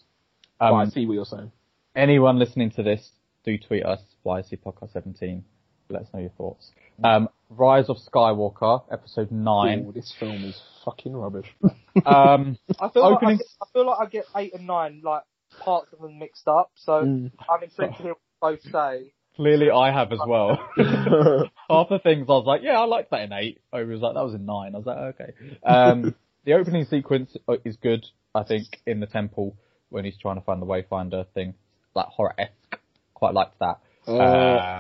but I um, see what you're saying. anyone listening to this, do tweet us, YC Podcast 17. Let us know your thoughts. Um, Rise of Skywalker, episode 9. Ooh, this film is fucking rubbish. um, I feel like I, get, I feel like I get eight and nine like parts of them mixed up. So Mm. I'm intrigued to hear what both say. clearly I have as well. Half the things I was like, yeah, I liked that in 8. I was like, that was in 9. I was like, okay. Um, the opening sequence uh, is good, I think, in the temple when he's trying to find the Wayfinder thing. Like horror-esque. Quite liked that. Uh,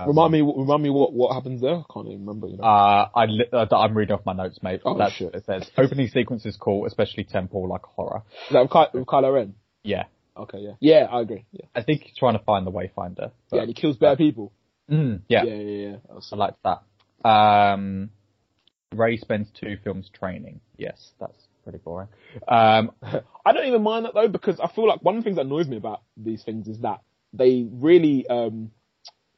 Um, remind me, remind me what what happens there. I can't even remember. You know. Uh, I li- uh, I'm reading off my notes, mate. Oh, That's shit. what it says. Opening sequence is cool, especially temple, like horror. Is that with, Ky- with Kylo Ren? Yeah. Okay, yeah, yeah, I agree. Yeah, I think he's trying to find the Wayfinder. but- yeah, and he kills bare people. Mm, yeah, Yeah, yeah, yeah. I liked that. Um, Rey spends two films training. Yes, that's pretty boring. Um, I don't even mind that though because I feel like one of the things that annoys me about these things is that they really um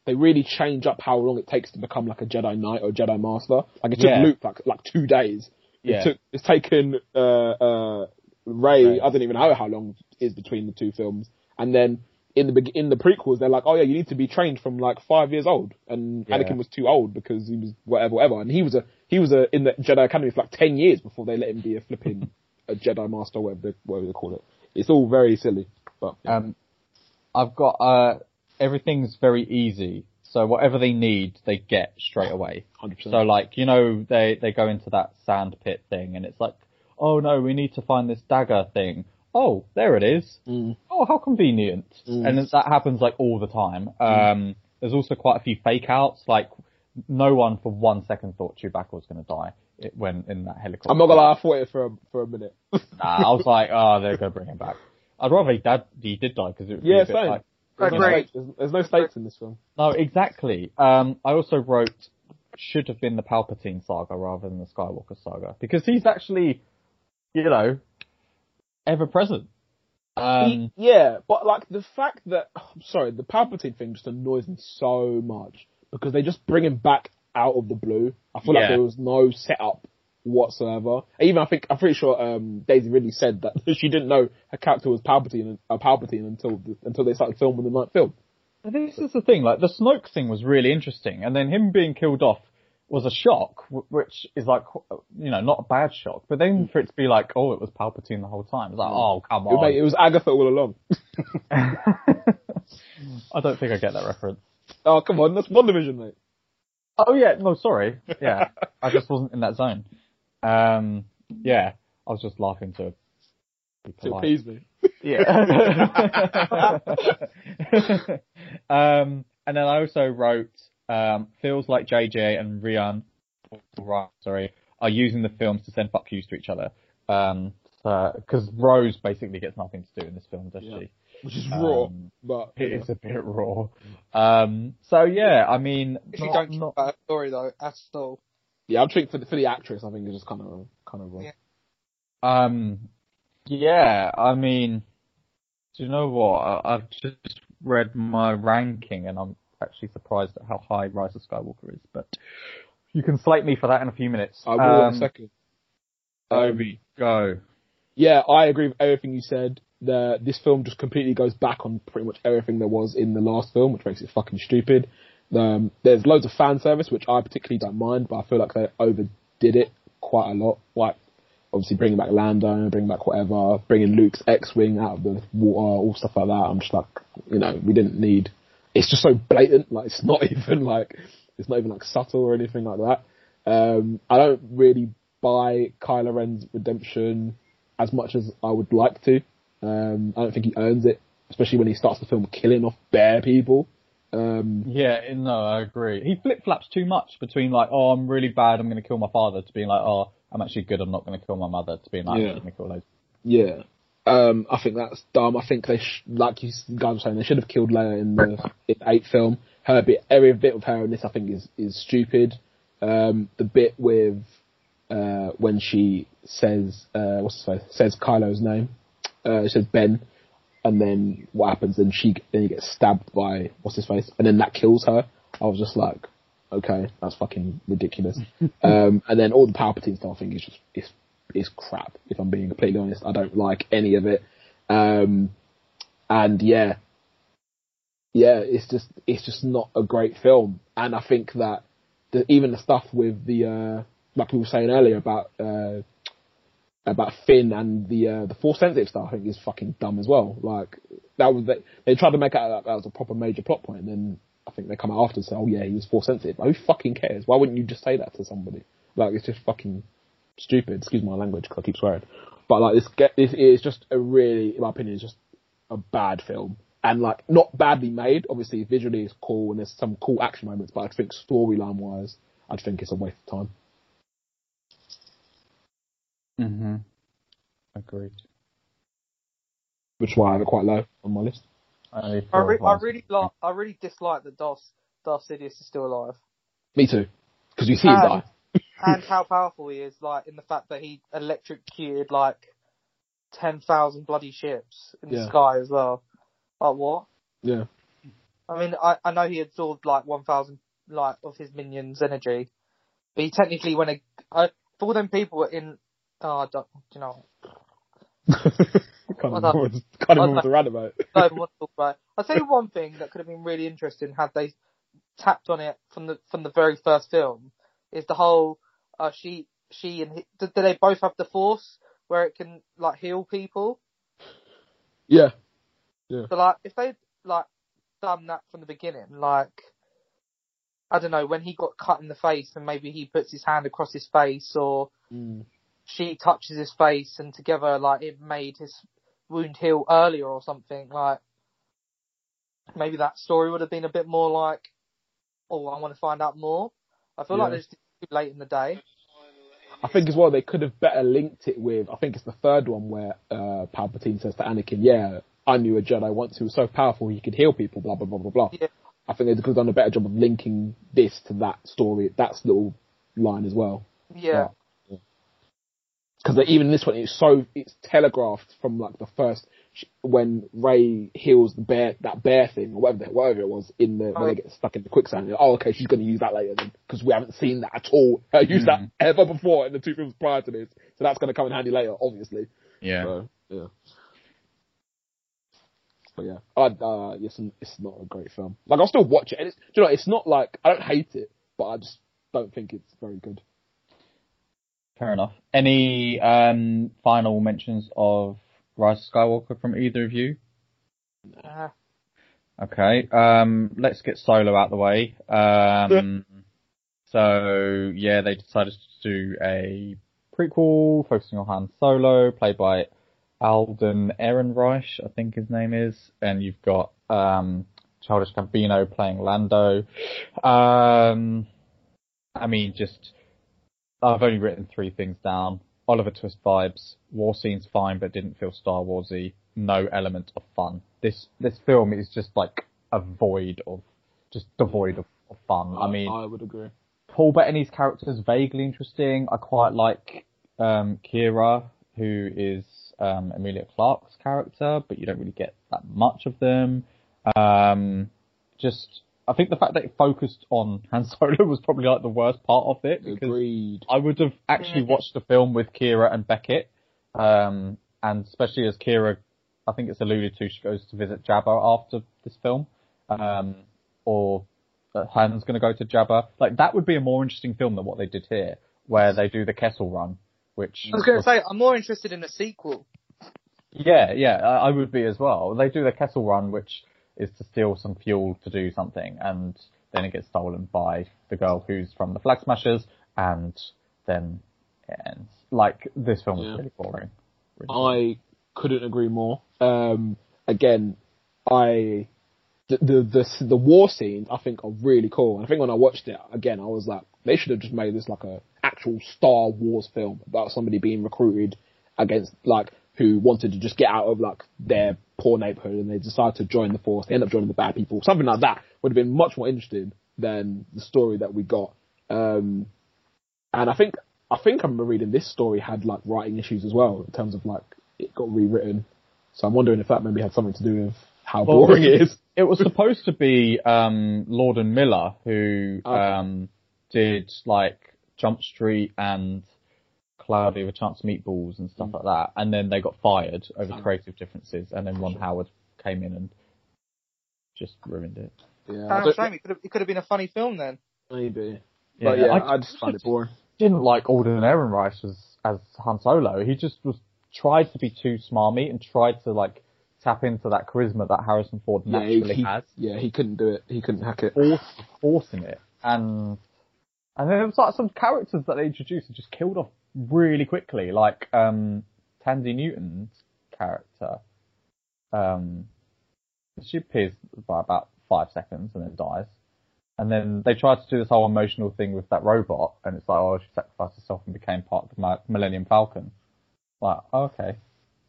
they really change up how long it takes to become like a Jedi Knight or Jedi Master. Like it took Yeah. Luke like like two days. Yeah. It took it's taken uh uh Rey Right. I don't even know how long is between the two films. And then in the in the prequels, they're like, oh yeah, you need to be trained from like five years old, and Yeah. Anakin was too old because he was whatever, whatever, and he was a he was a in the Jedi Academy for like ten years before they let him be a flipping a Jedi Master, whatever they, whatever they call it. It's all very silly, but yeah. Um, I've got uh, everything's very easy. So whatever they need, they get straight away. hundred percent. So like, you know, they, they go into that sand pit thing and it's like, oh no, we need to find this dagger thing. Oh, there it is. Mm. Oh, how convenient. Mm. And that happens like all the time. Um, there's also quite a few fake outs. Like, no one for one second thought Chewbacca was going to die it, when in that helicopter. I'm not gonna lie, I thought it for a, for a minute. Nah, I was like, oh, they're going to bring him back. I'd rather he, dad, he did die because it would be Yeah, a bit same. like, There's no, Agree. stakes, there's, there's no stakes in this film. no, exactly. Um, I also wrote should have been the Palpatine saga rather than the Skywalker saga because he's actually, you know, ever present. Um, yeah, but like the fact that I'm sorry, the Palpatine thing just annoys me so much because they just bring him back out of the blue. I feel like there was no setup whatsoever. Even I think I'm pretty sure um, Daisy Ridley said that she didn't know her character was Palpatine uh, Palpatine until the, until they started filming the night film. This is the thing, like the Snoke thing was really interesting, and then him being killed off was a shock, which is like, you know, not a bad shock. But then for it to be like, oh, it was Palpatine the whole time, it's like, oh, come on. mate, it was Agatha all along. I don't think I get that reference. Oh come on, that's WandaVision, mate. Oh yeah, no, sorry. Yeah, I just wasn't in that zone. Um, yeah, I was just laughing to be To appease me. Yeah. um, and then I also wrote, um, feels like JJ and Rian, right, sorry, are using the films to send fuck yous to each other. Um, because Rose basically gets nothing to do in this film, does Yeah. she? Which is raw, Um, but It is a bit raw. Um, so yeah, I mean, If you don't care not- about story though, at all. Yeah, I'm thinking for the, for the actress, I think it's just kind of kind of wrong. Yeah. Um, yeah, I mean, do you know what? I, I've just read my ranking and I'm actually surprised at how high Rise of Skywalker is, but you can slate me for that in a few minutes. I will in Um, a second. Obi, go. Yeah, I agree with everything you said. The this film just completely goes back on pretty much everything there was in the last film, which makes it fucking stupid. Um, there's loads of fan service, which I particularly don't mind, but I feel like they overdid it quite a lot. Like obviously bringing back Lando, bringing back whatever, bringing Luke's X-wing out of the water, all stuff like that. I'm just like, you know, we didn't need. It's just so blatant. Like it's not even like it's not even like subtle or anything like that. Um, I don't really buy Kylo Ren's redemption as much as I would like to. Um, I don't think he earns it, especially when he starts the film killing off bare people. Um, Yeah, no, I agree. He flip flaps too much between like, oh, I'm really bad, I'm going to kill my father, to being like, oh, I'm actually good, I'm not going to kill my mother, to being like, Yeah. I'm going to kill those. yeah. Um, I think that's dumb. I think they, sh- like you guys were saying, they should have killed Leia in the in the eighth film. Her bit, every bit of her in this, I think, is is stupid. Um, the bit with uh, when she says, uh, what's his face? Says Kylo's name. Uh, it says Ben, and then what happens? Then she, then he gets stabbed by what's his face, and then that kills her. I was just like, okay, that's fucking ridiculous. um, and then all the Palpatine stuff, I think is just is is crap. If I'm being completely honest, I don't like any of it. Um, and yeah, yeah, it's just it's just not a great film. And I think that the, even the stuff with the uh, like we were saying earlier about uh, about Finn and the uh, the force sensitive stuff, I think is fucking dumb as well. Like that was they, they tried to make out that that was a proper major plot point, and then I think they come out after and say, oh yeah, he was force sensitive. Who fucking cares? Why wouldn't you just say that to somebody? Like it's just fucking stupid. Excuse my language because I keep swearing. But like this, get this is just a really, in my opinion, is just a bad film. And like not badly made. Obviously, visually it's cool and there's some cool action moments, but I think storyline wise, I think it's a waste of time. Mm-hmm. Agreed. Which is why I have it quite low on my list. Only I, re- I really like. I really dislike that Darth Darth Sidious is still alive, Me too. Because you see him die. and how powerful he is. Like in the fact that he electrocuted like ten thousand bloody ships in Yeah. the sky as well. Like what? Yeah. I mean, I, I know he absorbed like one thousand like of his minions' energy, but he technically when a I, for all them people in. Oh, I don't, you know. Can't I even don't- remember what- can't even I remember what to rant about. don't even want to talk about it. I'll tell you one thing that could have been really interesting had they tapped on it from the from the very first film is the whole uh, she she and he, do, do they both have the force where it can like heal people? Yeah. So like if they like done that from the beginning, like I don't know when he got cut in the face and maybe he puts his hand across his face or Mm. She touches his face and together like it made his wound heal earlier or something like maybe that story would have been a bit more like oh I want to find out more I feel like Yeah. it's too late in the day I think as well they could have better linked it with. I think it's the third one where uh, Palpatine says to Anakin, "Yeah, I knew a Jedi once who was so powerful he could heal people." Blah blah blah blah blah. Yeah. I think they could have done a better job of linking this to that story, that little line as well. yeah Because even this one, it's so it's telegraphed from like the first when Rey heals the bear, that bear thing or whatever, the- whatever it was in the when Oh. they get stuck in the quicksand. you're, Oh, okay, she's going to use that later because we haven't seen that at all. Her use that ever before in the two films prior to this, so that's going to come in handy later, obviously. Yeah. So yeah. But yeah, I uh, it's it's not a great film. Like I'll still watch it. And it's, you know, it's not like I don't hate it, but I just don't think it's very good. Fair enough. Any um, final mentions of Rise of Skywalker from either of you? uh, Okay. Um, let's get Solo out the way. Um, so yeah, they decided to do a prequel focusing on Han Solo, played by Alden Ehrenreich, I think his name is, and you've got um, Childish Gambino playing Lando. Um, I mean, just I've only written three things down. Oliver Twist vibes. War scenes fine, but didn't feel Star Warsy. No element of fun. This this film is just like a void of just devoid of, of fun. I mean, I would agree. Paul Bettany's character is vaguely interesting. I quite like um, Qi'ra, who is um, Emilia Clarke's character, but you don't really get that much of them. Um, just, I think the fact that it focused on Han Solo was probably like the worst part of it because Agreed. I would have actually Mhm. watched the film with Qi'ra and Beckett, um, and especially as Qi'ra, I think it's alluded to, she goes to visit Jabba after this film, um, or that Han's going to go to Jabba. Like that would be a more interesting film than what they did here, where they do the Kessel Run, which I was going to say I'm more interested in a sequel yeah, yeah, I I would be as well. They do the Kessel Run, which is to steal some fuel to do something, and then it gets stolen by the girl who's from the Flag Smashers, and then it ends. Like this film was Yeah. really boring. Really. I couldn't agree more. Um, again, I the, the the the war scenes I think are really cool. And I think when I watched it again, I was like, they should have just made this like a actual Star Wars film about somebody being recruited against like who wanted to just get out of like their poor neighborhood and they decide to join the force. They end up joining the bad people. Something like that would have been much more interesting than the story that we got. Um, and I think I think I remember reading this story had like writing issues as well in terms of like it got rewritten. So I'm wondering if that maybe had something to do with how Well, boring it is. It was supposed to be um, Lord and Miller who Okay. um, did like Jump Street and Cloudy with a Chance of Meatballs and stuff mm. like that, and then they got fired over Oh. creative differences, and then Ron Howard came in and just ruined it. Yeah, I Damn don't- shame. It could have, it could have been a funny film then. maybe. But yeah, I, just find it boring. didn't like Alden Ehrenreich as as Han Solo. He just was tried to be too smarmy and tried to like tap into that charisma that Harrison Ford Yeah, naturally he- has, yeah, he couldn't do it. He couldn't hack it. force, forcing it, and and then there was like some characters that they introduced and just killed off really quickly, like um Thandie Newton's character. Um, she appears by about five seconds and then dies. And then they tried to do this whole emotional thing with that robot, and it's like, oh, she sacrificed herself and became part of the Millennium Falcon. Like, okay,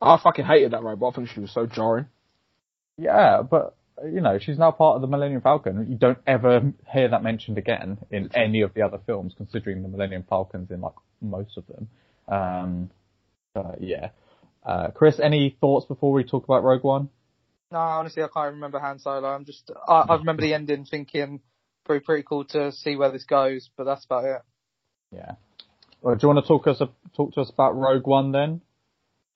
I fucking hated that robot. I think she was so jarring. yeah, but you know, she's now part of the Millennium Falcon. You don't ever hear that mentioned again in any of the other films, considering the Millennium Falcon's in like most of them. Um, yeah. Uh, Chris, any thoughts before we talk about Rogue One? No, honestly, I can't remember Han Solo. I'm just, I, I remember the ending thinking pretty pretty cool to see where this goes, but that's about it. Yeah. Well, do you want to talk us talk to us about Rogue One then?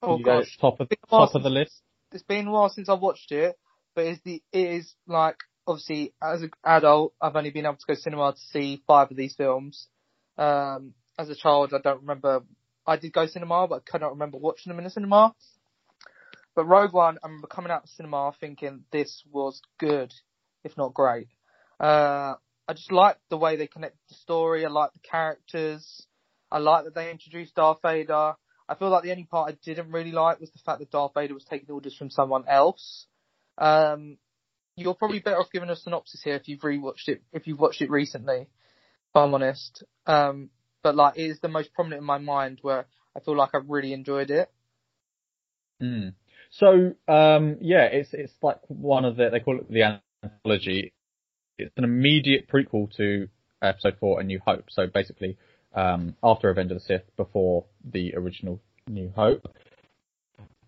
Oh You gosh, top of top of the list. it's been a while since I've watched it, but it's the it is like obviously as an adult I've only been able to go cinema to see five of these films. Um, as a child I don't remember. I did go cinema, but I cannot remember watching them in the cinema. But Rogue One, I remember coming out of cinema thinking this was good, if not great. Uh, I just like the way they connect the story. I like the characters. I like that they introduced Darth Vader. I feel like the only part I didn't really like was the fact that Darth Vader was taking orders from someone else. Um, you're probably better off giving a synopsis here if you've rewatched it, if you've watched it recently, if I'm honest. Um, but like, it is the most prominent in my mind where I feel like I've really enjoyed it. Mm. So um, yeah, it's it's like one of the they call it the anthology. It's an immediate prequel to Episode Four: A New Hope. So basically, um, after Revenge of the Sith, before the original New Hope.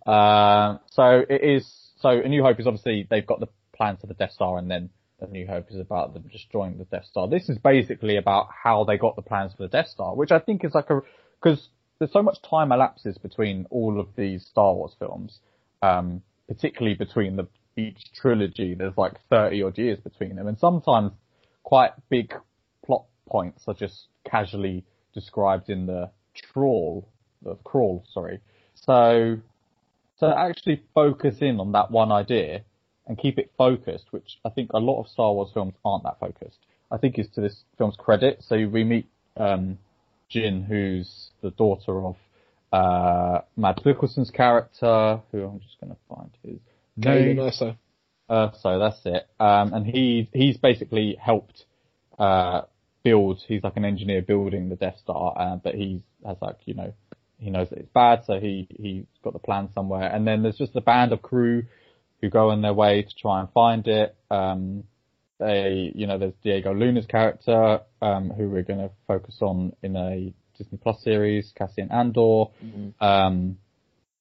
Uh, so it is. So A New Hope is obviously they've got the plans for the Death Star, and then A New Hope is about them destroying the Death Star. This is basically about how they got the plans for the Death Star, which I think is like a because there's so much time elapses between all of these Star Wars films, um, particularly between the each trilogy. There's like 30 odd years between them, and sometimes quite big plot points are just casually described in the trawl, the crawl, sorry. So, to actually focus in on that one idea and keep it focused, which I think a lot of Star Wars films aren't that focused. I think is to this film's credit. So we meet um, Jyn, who's the daughter of uh, Mads Mikkelsen's character, who I'm just going to find his Galen name. Erso. Uh, so that's it. Um, and he he's basically helped uh, build. He's like an engineer building the Death Star, uh, but he has like you know he knows that it's bad, so he he's got the plan somewhere. And then there's just a band of crew who go on their way to try and find it. Um, they you know there's Diego Luna's character um, who we're going to focus on in a Disney Plus series, Cassian Andor. Um,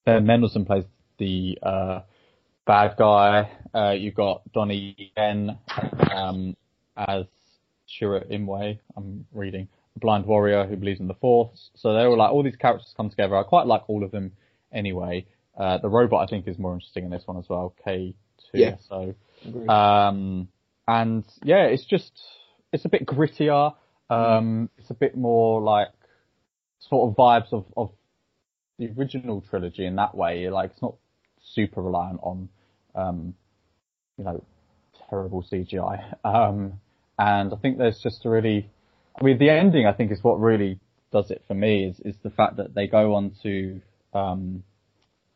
Ben Mendelsohn plays the uh, bad guy. Uh, you've got Donnie Yen um, as Chirrut Îmwe. I'm reading the blind warrior who believes in the Force. So they were like all these characters come together. I quite like all of them anyway. Uh, the robot I think is more interesting in this one as well. K2. Yeah. So um, and yeah, it's just it's a bit grittier. Um, it's a bit more like sort of vibes of, of the original trilogy in that way. Like it's not super reliant on um, you know terrible CGI. Um, and I think there's just a really, I mean, the ending I think is what really does it for me is is the fact that they go on to um,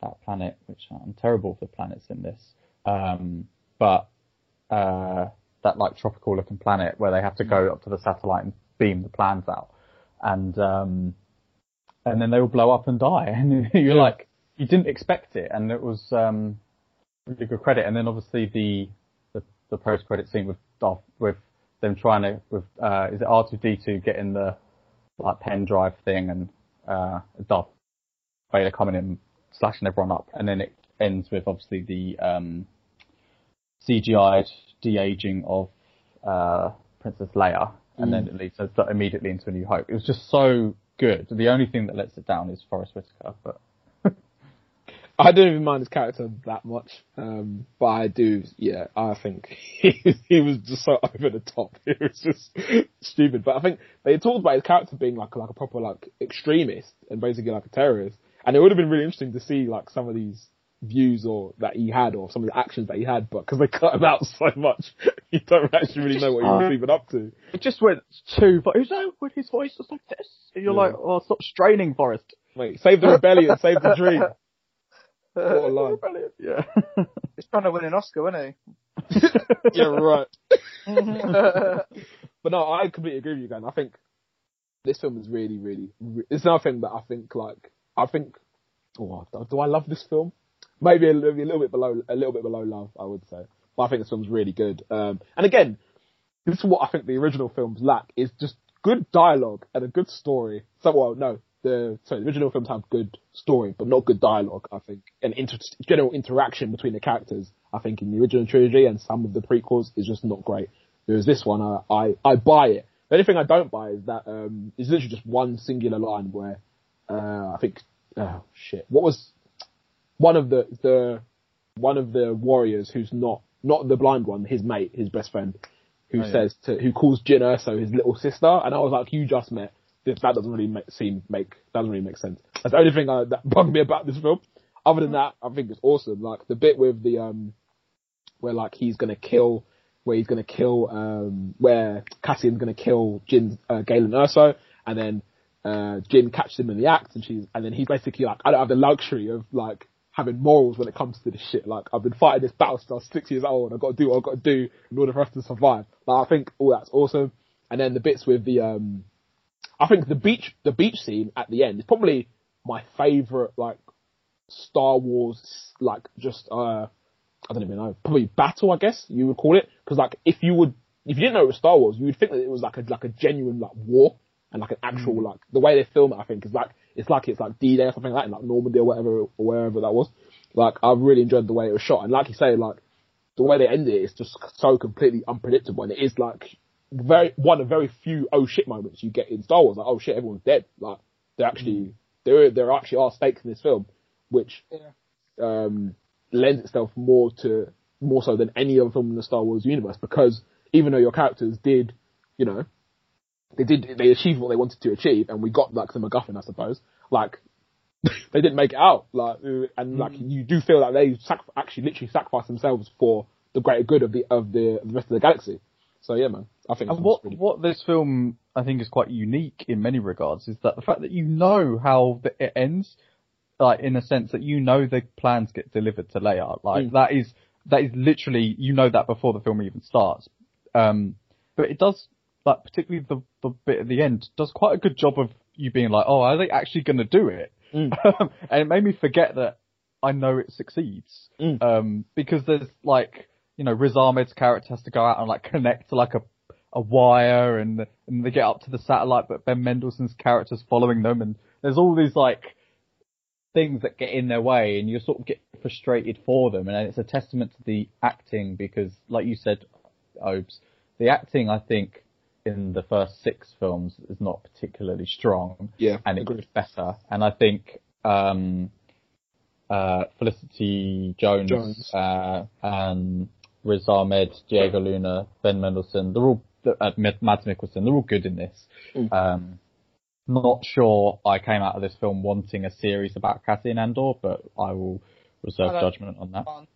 that planet, which I'm terrible for planets in this, um, but uh, that like tropical looking planet where they have to go up to the satellite and beam the plans out, and um, and then they all blow up and die, and you're Yeah. like, you didn't expect it, and it was um, really good credit, and then obviously the the, the post credit scene with Darth with them trying to with uh, is it R two D two getting the like pen drive thing and uh, Darth Vader coming in slashing everyone up, and then it ends with obviously the um, CGI de aging of uh, Princess Leia, and then it leads us immediately into A New Hope. It was just so good. The only thing that lets it down is Forest Whitaker, but I don't even mind his character that much, um, but I do. Yeah, I think he, he was just so over the top. It was just stupid. But I think they talked about his character being like like a proper like extremist and basically like a terrorist. And it would have been really interesting to see like some of these views or that he had or some of the actions that he had, but because they cut him out so much, you don't actually really know what he was uh, even up to. it just went too. But who's that with his voice was like this? And you're Yeah. like, oh, stop straining, Forest. Wait, save the rebellion, save the dream. What a line. Brilliant. Yeah. He's trying to win an Oscar, isn't he? yeah, right. But no, I completely agree with you, Dan. I think this film is really, really. re- It's another thing that I think, like, I think. Oh, do- I love this film? Maybe a, little- a little bit below, a little bit below love, I would say. But I think this film's really good. Um, and again, this is what I think the original films lack: is just good dialogue and a good story. So, well, no, the so the original films have good story, but not good dialogue. I think and inter- general interaction between the characters. I think in the original trilogy and some of the prequels is just not great. Whereas this one, I I, I buy it. The only thing I don't buy is that um, it's literally just one singular line where uh, I think oh shit, what was one of the the one of the warriors who's not not the blind one, his mate, his best friend, who Oh, yeah. says to who calls Jyn Erso his little sister, and I was like, you just met. This, that doesn't really make, seem make doesn't really make sense. That's the only thing I, that bugged me about this film. Other than that, I think it's awesome. Like the bit with the um, where like he's gonna kill, where he's gonna kill, um, where Cassian's gonna kill Jyn, uh, Galen Erso, and then uh, Jyn catches him in the act, and she's, and then he's basically like, I don't have the luxury of like having morals when it comes to this shit. Like I've been fighting this battle since I was six years old. I've got to do what I've got to do in order for us to survive. Like I think all that's awesome. And then the bits with the um, I think the beach, the beach scene at the end is probably my favorite like Star Wars like just uh I don't even know probably battle I guess you would call it because like if you would if you didn't know it was Star Wars you would think that it was like a like a genuine like war and like an actual like the way they film it I think is like it's like it's like D Day or something like that in like Normandy or whatever or wherever that was. Like I really enjoyed the way it was shot. And like you say like the way they end it is just so completely unpredictable. And it is like very one of very few oh shit moments you get in Star Wars. Like oh shit everyone's dead. Like they actually there there actually are stakes in this film which Yeah. um, lends itself more to more so than any other film in the Star Wars universe. Because even though your characters did, you know, they did they achieved what they wanted to achieve and we got like the MacGuffin, I suppose. Like they didn't make it out, like and like you do feel like they sac- actually literally sacrificed themselves for the greater good of the of the, the rest of the galaxy. So yeah, man, I think. And what really- what this film I think is quite unique in many regards is that the fact that you know how the, it ends, like in a sense that you know the plans get delivered to Leia. Like Mm. that is that is literally you know that before the film even starts. Um, but it does like particularly the the bit at the end does quite a good job of you being like, oh, are they actually going to do it? Mm. and it made me forget that I know it succeeds. Mm. Um, because there's like, you know, Riz Ahmed's character has to go out and like connect to like a, a wire and, and they get up to the satellite, but Ben Mendelsohn's character's following them and there's all these like things that get in their way and you sort of get frustrated for them. And it's a testament to the acting because like you said, Obes, the acting I think in the first six films is not particularly strong yeah, and it agreed. gets better. And I think um, uh, Felicity Jones, Jones. Uh, and Riz Ahmed, Diego Luna, Ben Mendelsohn, they're all uh, Mad- Mads Mikkelsen, they're all good in this. Mm. Um, not sure I came out of this film wanting a series about Cassian Andor, but I will reserve I judgment on that. One.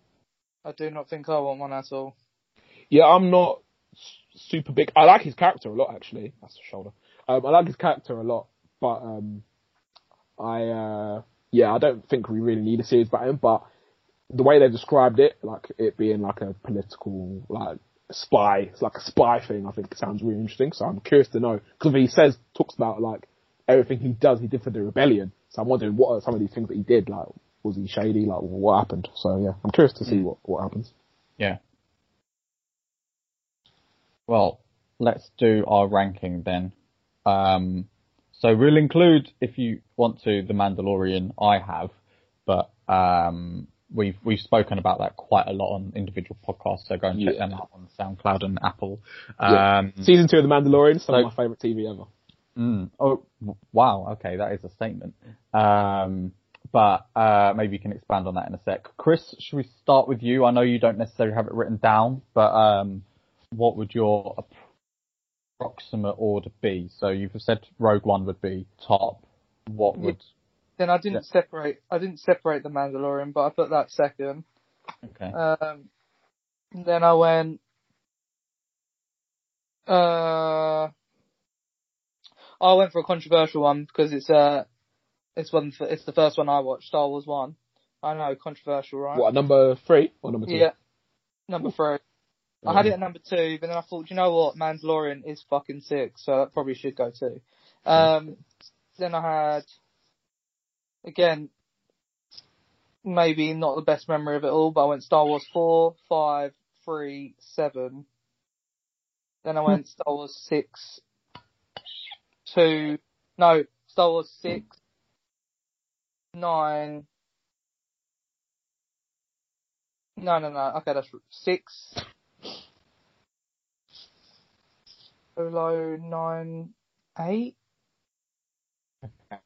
I do not think I want one at all. Yeah, I'm not s- super big. I like his character a lot, actually. That's the shoulder. Um, I like his character a lot, but um, I uh, yeah, I don't think we really need a series about him. But the way they described it, like it being like a political like spy, it's like a spy thing. I think it sounds really interesting. So I'm curious to know because he says talks about like everything he does, he did for the rebellion. So I'm wondering what are some of these things that he did. Like, was he shady? Like, what happened? So yeah, I'm curious to see Mm. what what happens. Yeah. Well, let's do our ranking then. Um, so we'll include, if you want to, the Mandalorian. I have, but um, we've we've spoken about that quite a lot on individual podcasts. So go and check Yeah. them out on SoundCloud and Apple. Yeah. Um, Season two of The Mandalorian, some So- of my favourite TV ever. Mm. Oh, wow. Okay, that is a statement. Um, but uh, maybe you can expand on that in a sec. Chris, should we start with you? I know you don't necessarily have it written down, but um, what would your approximate order be? So you've said Rogue One would be top. What would? Then I didn't separate. I didn't separate the Mandalorian, but I put that second. Okay. Um, then I went. Uh, I went for a controversial one because it's uh, it's one. For, it's the first one I watched. Star Wars One. I know controversial, right? What, number three or number two? Yeah. Number three. I had it at number two, but then I thought, you know what, Mandalorian is fucking sick, so that probably should go too. Um, then I had, again, maybe not the best memory of it all, but I went Star Wars 4, 5, 3, 7. Then I went Star Wars 6, 2, no, Star Wars 6, 9, no, no, no, okay, that's 6, Solo, 9, 8?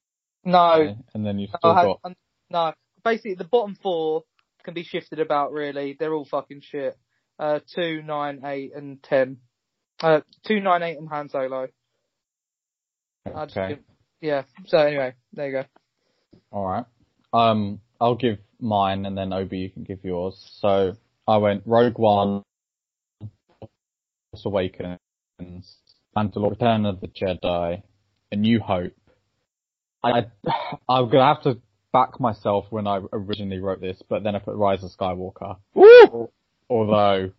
No, Okay. And then you've still had, got. no, basically the bottom four can be shifted about. Really, they're all fucking shit. Uh, two, nine, eight, and ten. Uh, two, nine, eight, and Han Solo. I just Okay. yeah. So anyway, there you go. All right. Um, I'll give mine, and then Obi, you can give yours. So I went Rogue One, Force Awakens, Mandalorian, Return of the Jedi, A New Hope. I I'm gonna have to back myself when I originally wrote this, but then I put Rise of Skywalker. Woo! Although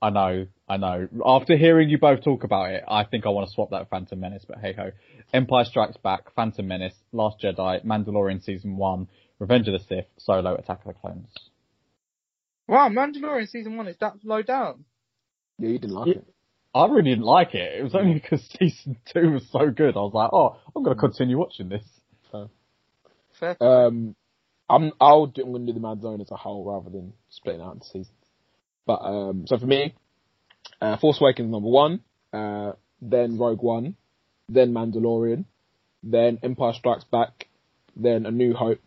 I know, I know. After hearing you both talk about it, I think I want to swap that Phantom Menace. But hey ho, Empire Strikes Back, Phantom Menace, Last Jedi, Mandalorian season one, Revenge of the Sith, Solo, Attack of the Clones. Wow, Mandalorian season one is that low down. Yeah, you didn't like Yeah. it. I really didn't like it. It was only because season two was so good. I was like, oh, I'm gonna continue watching this. Fair. Um, I'm I'll do, I'm going to do the Mandalorian as a whole rather than splitting out into seasons. But um, so for me, uh, Force Awakens number one, uh, then Rogue One, then Mandalorian, then Empire Strikes Back, then A New Hope,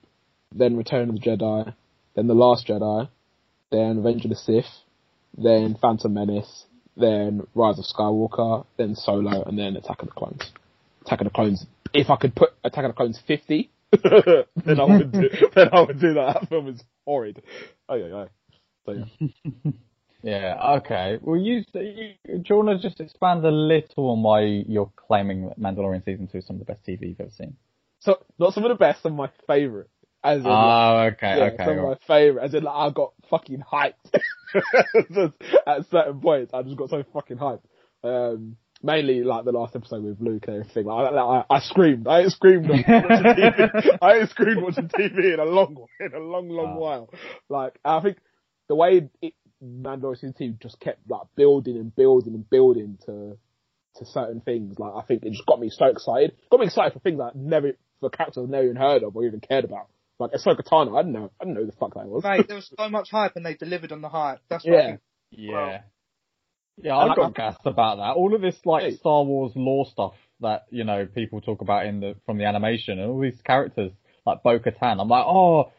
then Return of the Jedi, then The Last Jedi, then Revenge of the Sith, then Phantom Menace, then Rise of Skywalker, then Solo, and then Attack of the Clones. Attack of the Clones. If I could put Attack of the Clones 50, then I would do, then I would do that. That film is horrid. Oh yeah, yeah. So yeah. Yeah, okay. Well, you, you do you want to just expand a little on why you're claiming that Mandalorian season two is some of the best TV you've ever seen? So not some of the best, some of my favourite. As in, like, Oh, okay, yeah, okay. some of my favourite. As in, like, I got fucking hyped Just at certain points. I just got so fucking hyped. Um, mainly like the last episode with Luke and everything. Like, I, I, I screamed. I ain't screamed watching TV. I ain't screamed watching TV in a long, in a long, long Wow. while. Like, I think the way it, Mandalorian two just kept like building and building and building to to certain things. Like, I think it just got me so excited. Got me excited for things I never, for characters I've never even heard of or even cared about. Like Ahsoka Tano, I didn't know, I didn't know who the fuck that was. Mate, there was so much hype and they delivered on the hype. That's what I Yeah. think. Yeah. Yeah, I like, got I'm- gassed about that. All of this like Hey. Star Wars lore stuff that, you know, people talk about in the from the animation and all these characters like Bo Katan. I'm like, oh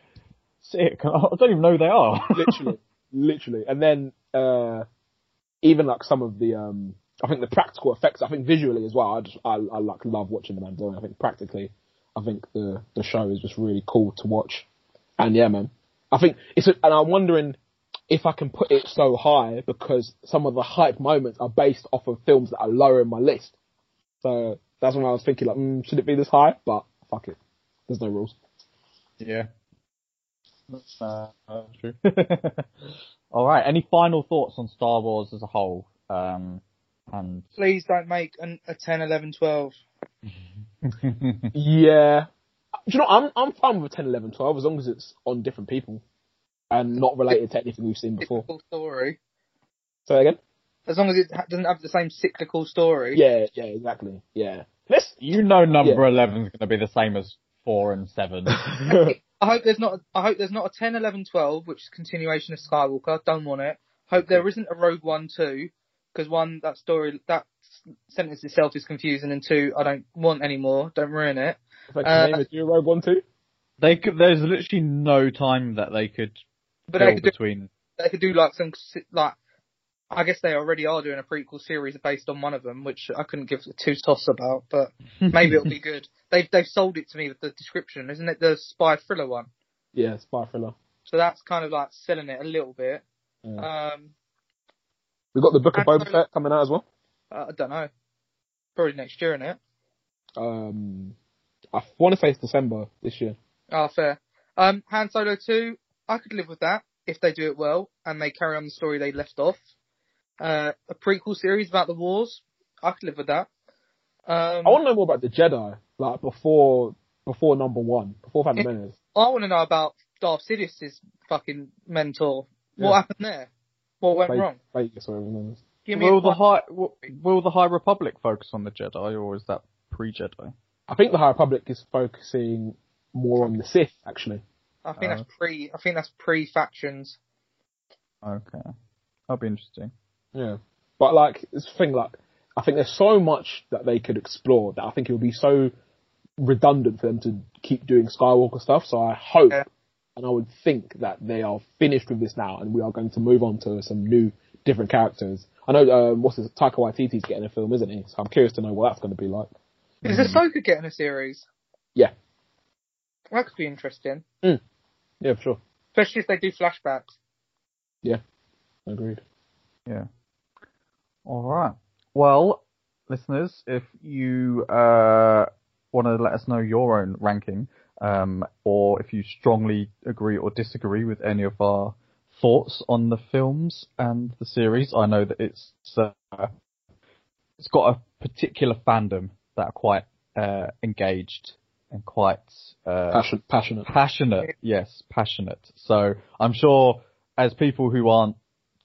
sick. I don't even know who they are. literally, literally. And then uh even like some of the um I think the practical effects. I think visually as well. I just I, I like love watching the Mandalorian. I think practically, I think the the show is just really cool to watch. And yeah, man, I think it's a, and I'm wondering if I can put it so high because some of the hype moments are based off of films that are lower in my list. So that's when I was thinking like, mm, should it be this high? But fuck it, there's no rules. yeah. That's uh, that's true. all right. Any final thoughts on Star Wars as a whole? Um, and Please don't make an, a 10, 11, 12. Yeah. Do you know, I'm, I'm fine with 10, 11, 12 as long as it's on different people and not related to anything we've seen before. Story. Say that again? As long as it doesn't have the same cyclical story. Yeah, yeah, exactly. Yeah. Let's, you know, number Yeah. eleven is going to be the same as four and seven. I hope there's not. I hope there's not a 10, 11, 12, which is a continuation of Skywalker. Don't want it. Hope there isn't a Rogue One two, because one that story that sentence itself is confusing, and two I don't want anymore. Don't ruin it. if I Uh, can name it, do One too? they could. There's literally no time that they could But they could do between. they could do like some like. I guess they already are doing a prequel series based on one of them, which I couldn't give two toss about, but maybe it'll be good. They've they've sold it to me with the description, isn't it? The spy thriller one. Yeah, spy thriller. So that's kind of like selling it a little bit. Yeah. Um, We've got the Book of And Boba Fett coming out as well. Uh, I don't know. Probably next year, innit? Um, I want to say it's December this year. Oh, fair. Um, Han Solo 2, I could live with that if they do it well and they carry on the story they left off. Uh, a prequel series about the wars, I could live with that. Um, I want to know more about the Jedi, like before, before number one, before Phantom. Menace. I want to know about Darth Sidious's fucking mentor. What Yeah. happened there? What went Vegas, wrong? Vegas whatever his name is. Give me a Will the high will, will the High Republic focus on the Jedi, or is that pre-Jedi? I think the High Republic is focusing more on the Sith, actually. I think Uh, that's pre. I think that's pre factions. Okay, that'll be interesting. Yeah. But like, it's the thing, like, I think there's so much that they could explore that I think it would be so redundant for them to keep doing Skywalker stuff. So I hope Yeah. and I would think that they are finished with this now, and we are going to move on to some new, different characters. I know um, what's this? Taika Waititi's getting a film, isn't he? So I'm curious to know what that's going to be like. Is Ahsoka getting a series? Yeah. That could be interesting, Yeah, for sure. especially if they do flashbacks. Yeah, agreed. Yeah. All right. Well, listeners, if you uh, want to let us know your own ranking, um, or if you strongly agree or disagree with any of our thoughts on the films and the series, I know that it's uh, it's got a particular fandom that are quite uh, engaged and quite uh, Passion, passionate. Passionate, yes, passionate. So I'm sure as people who aren't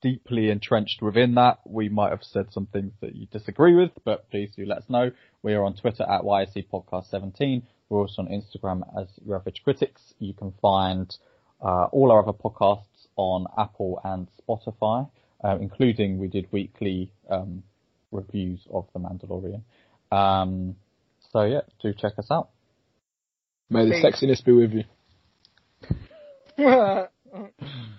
deeply entrenched within that, we might have said some things that you disagree with, but please do let us know. We are on Twitter at YAC Podcast 17. We're also on Instagram as Your Average Critics. You can find uh, all our other podcasts on Apple and Spotify, uh, including we did weekly um, reviews of The Mandalorian. Um, so yeah, do check us out. May the Please. sexiness be with you.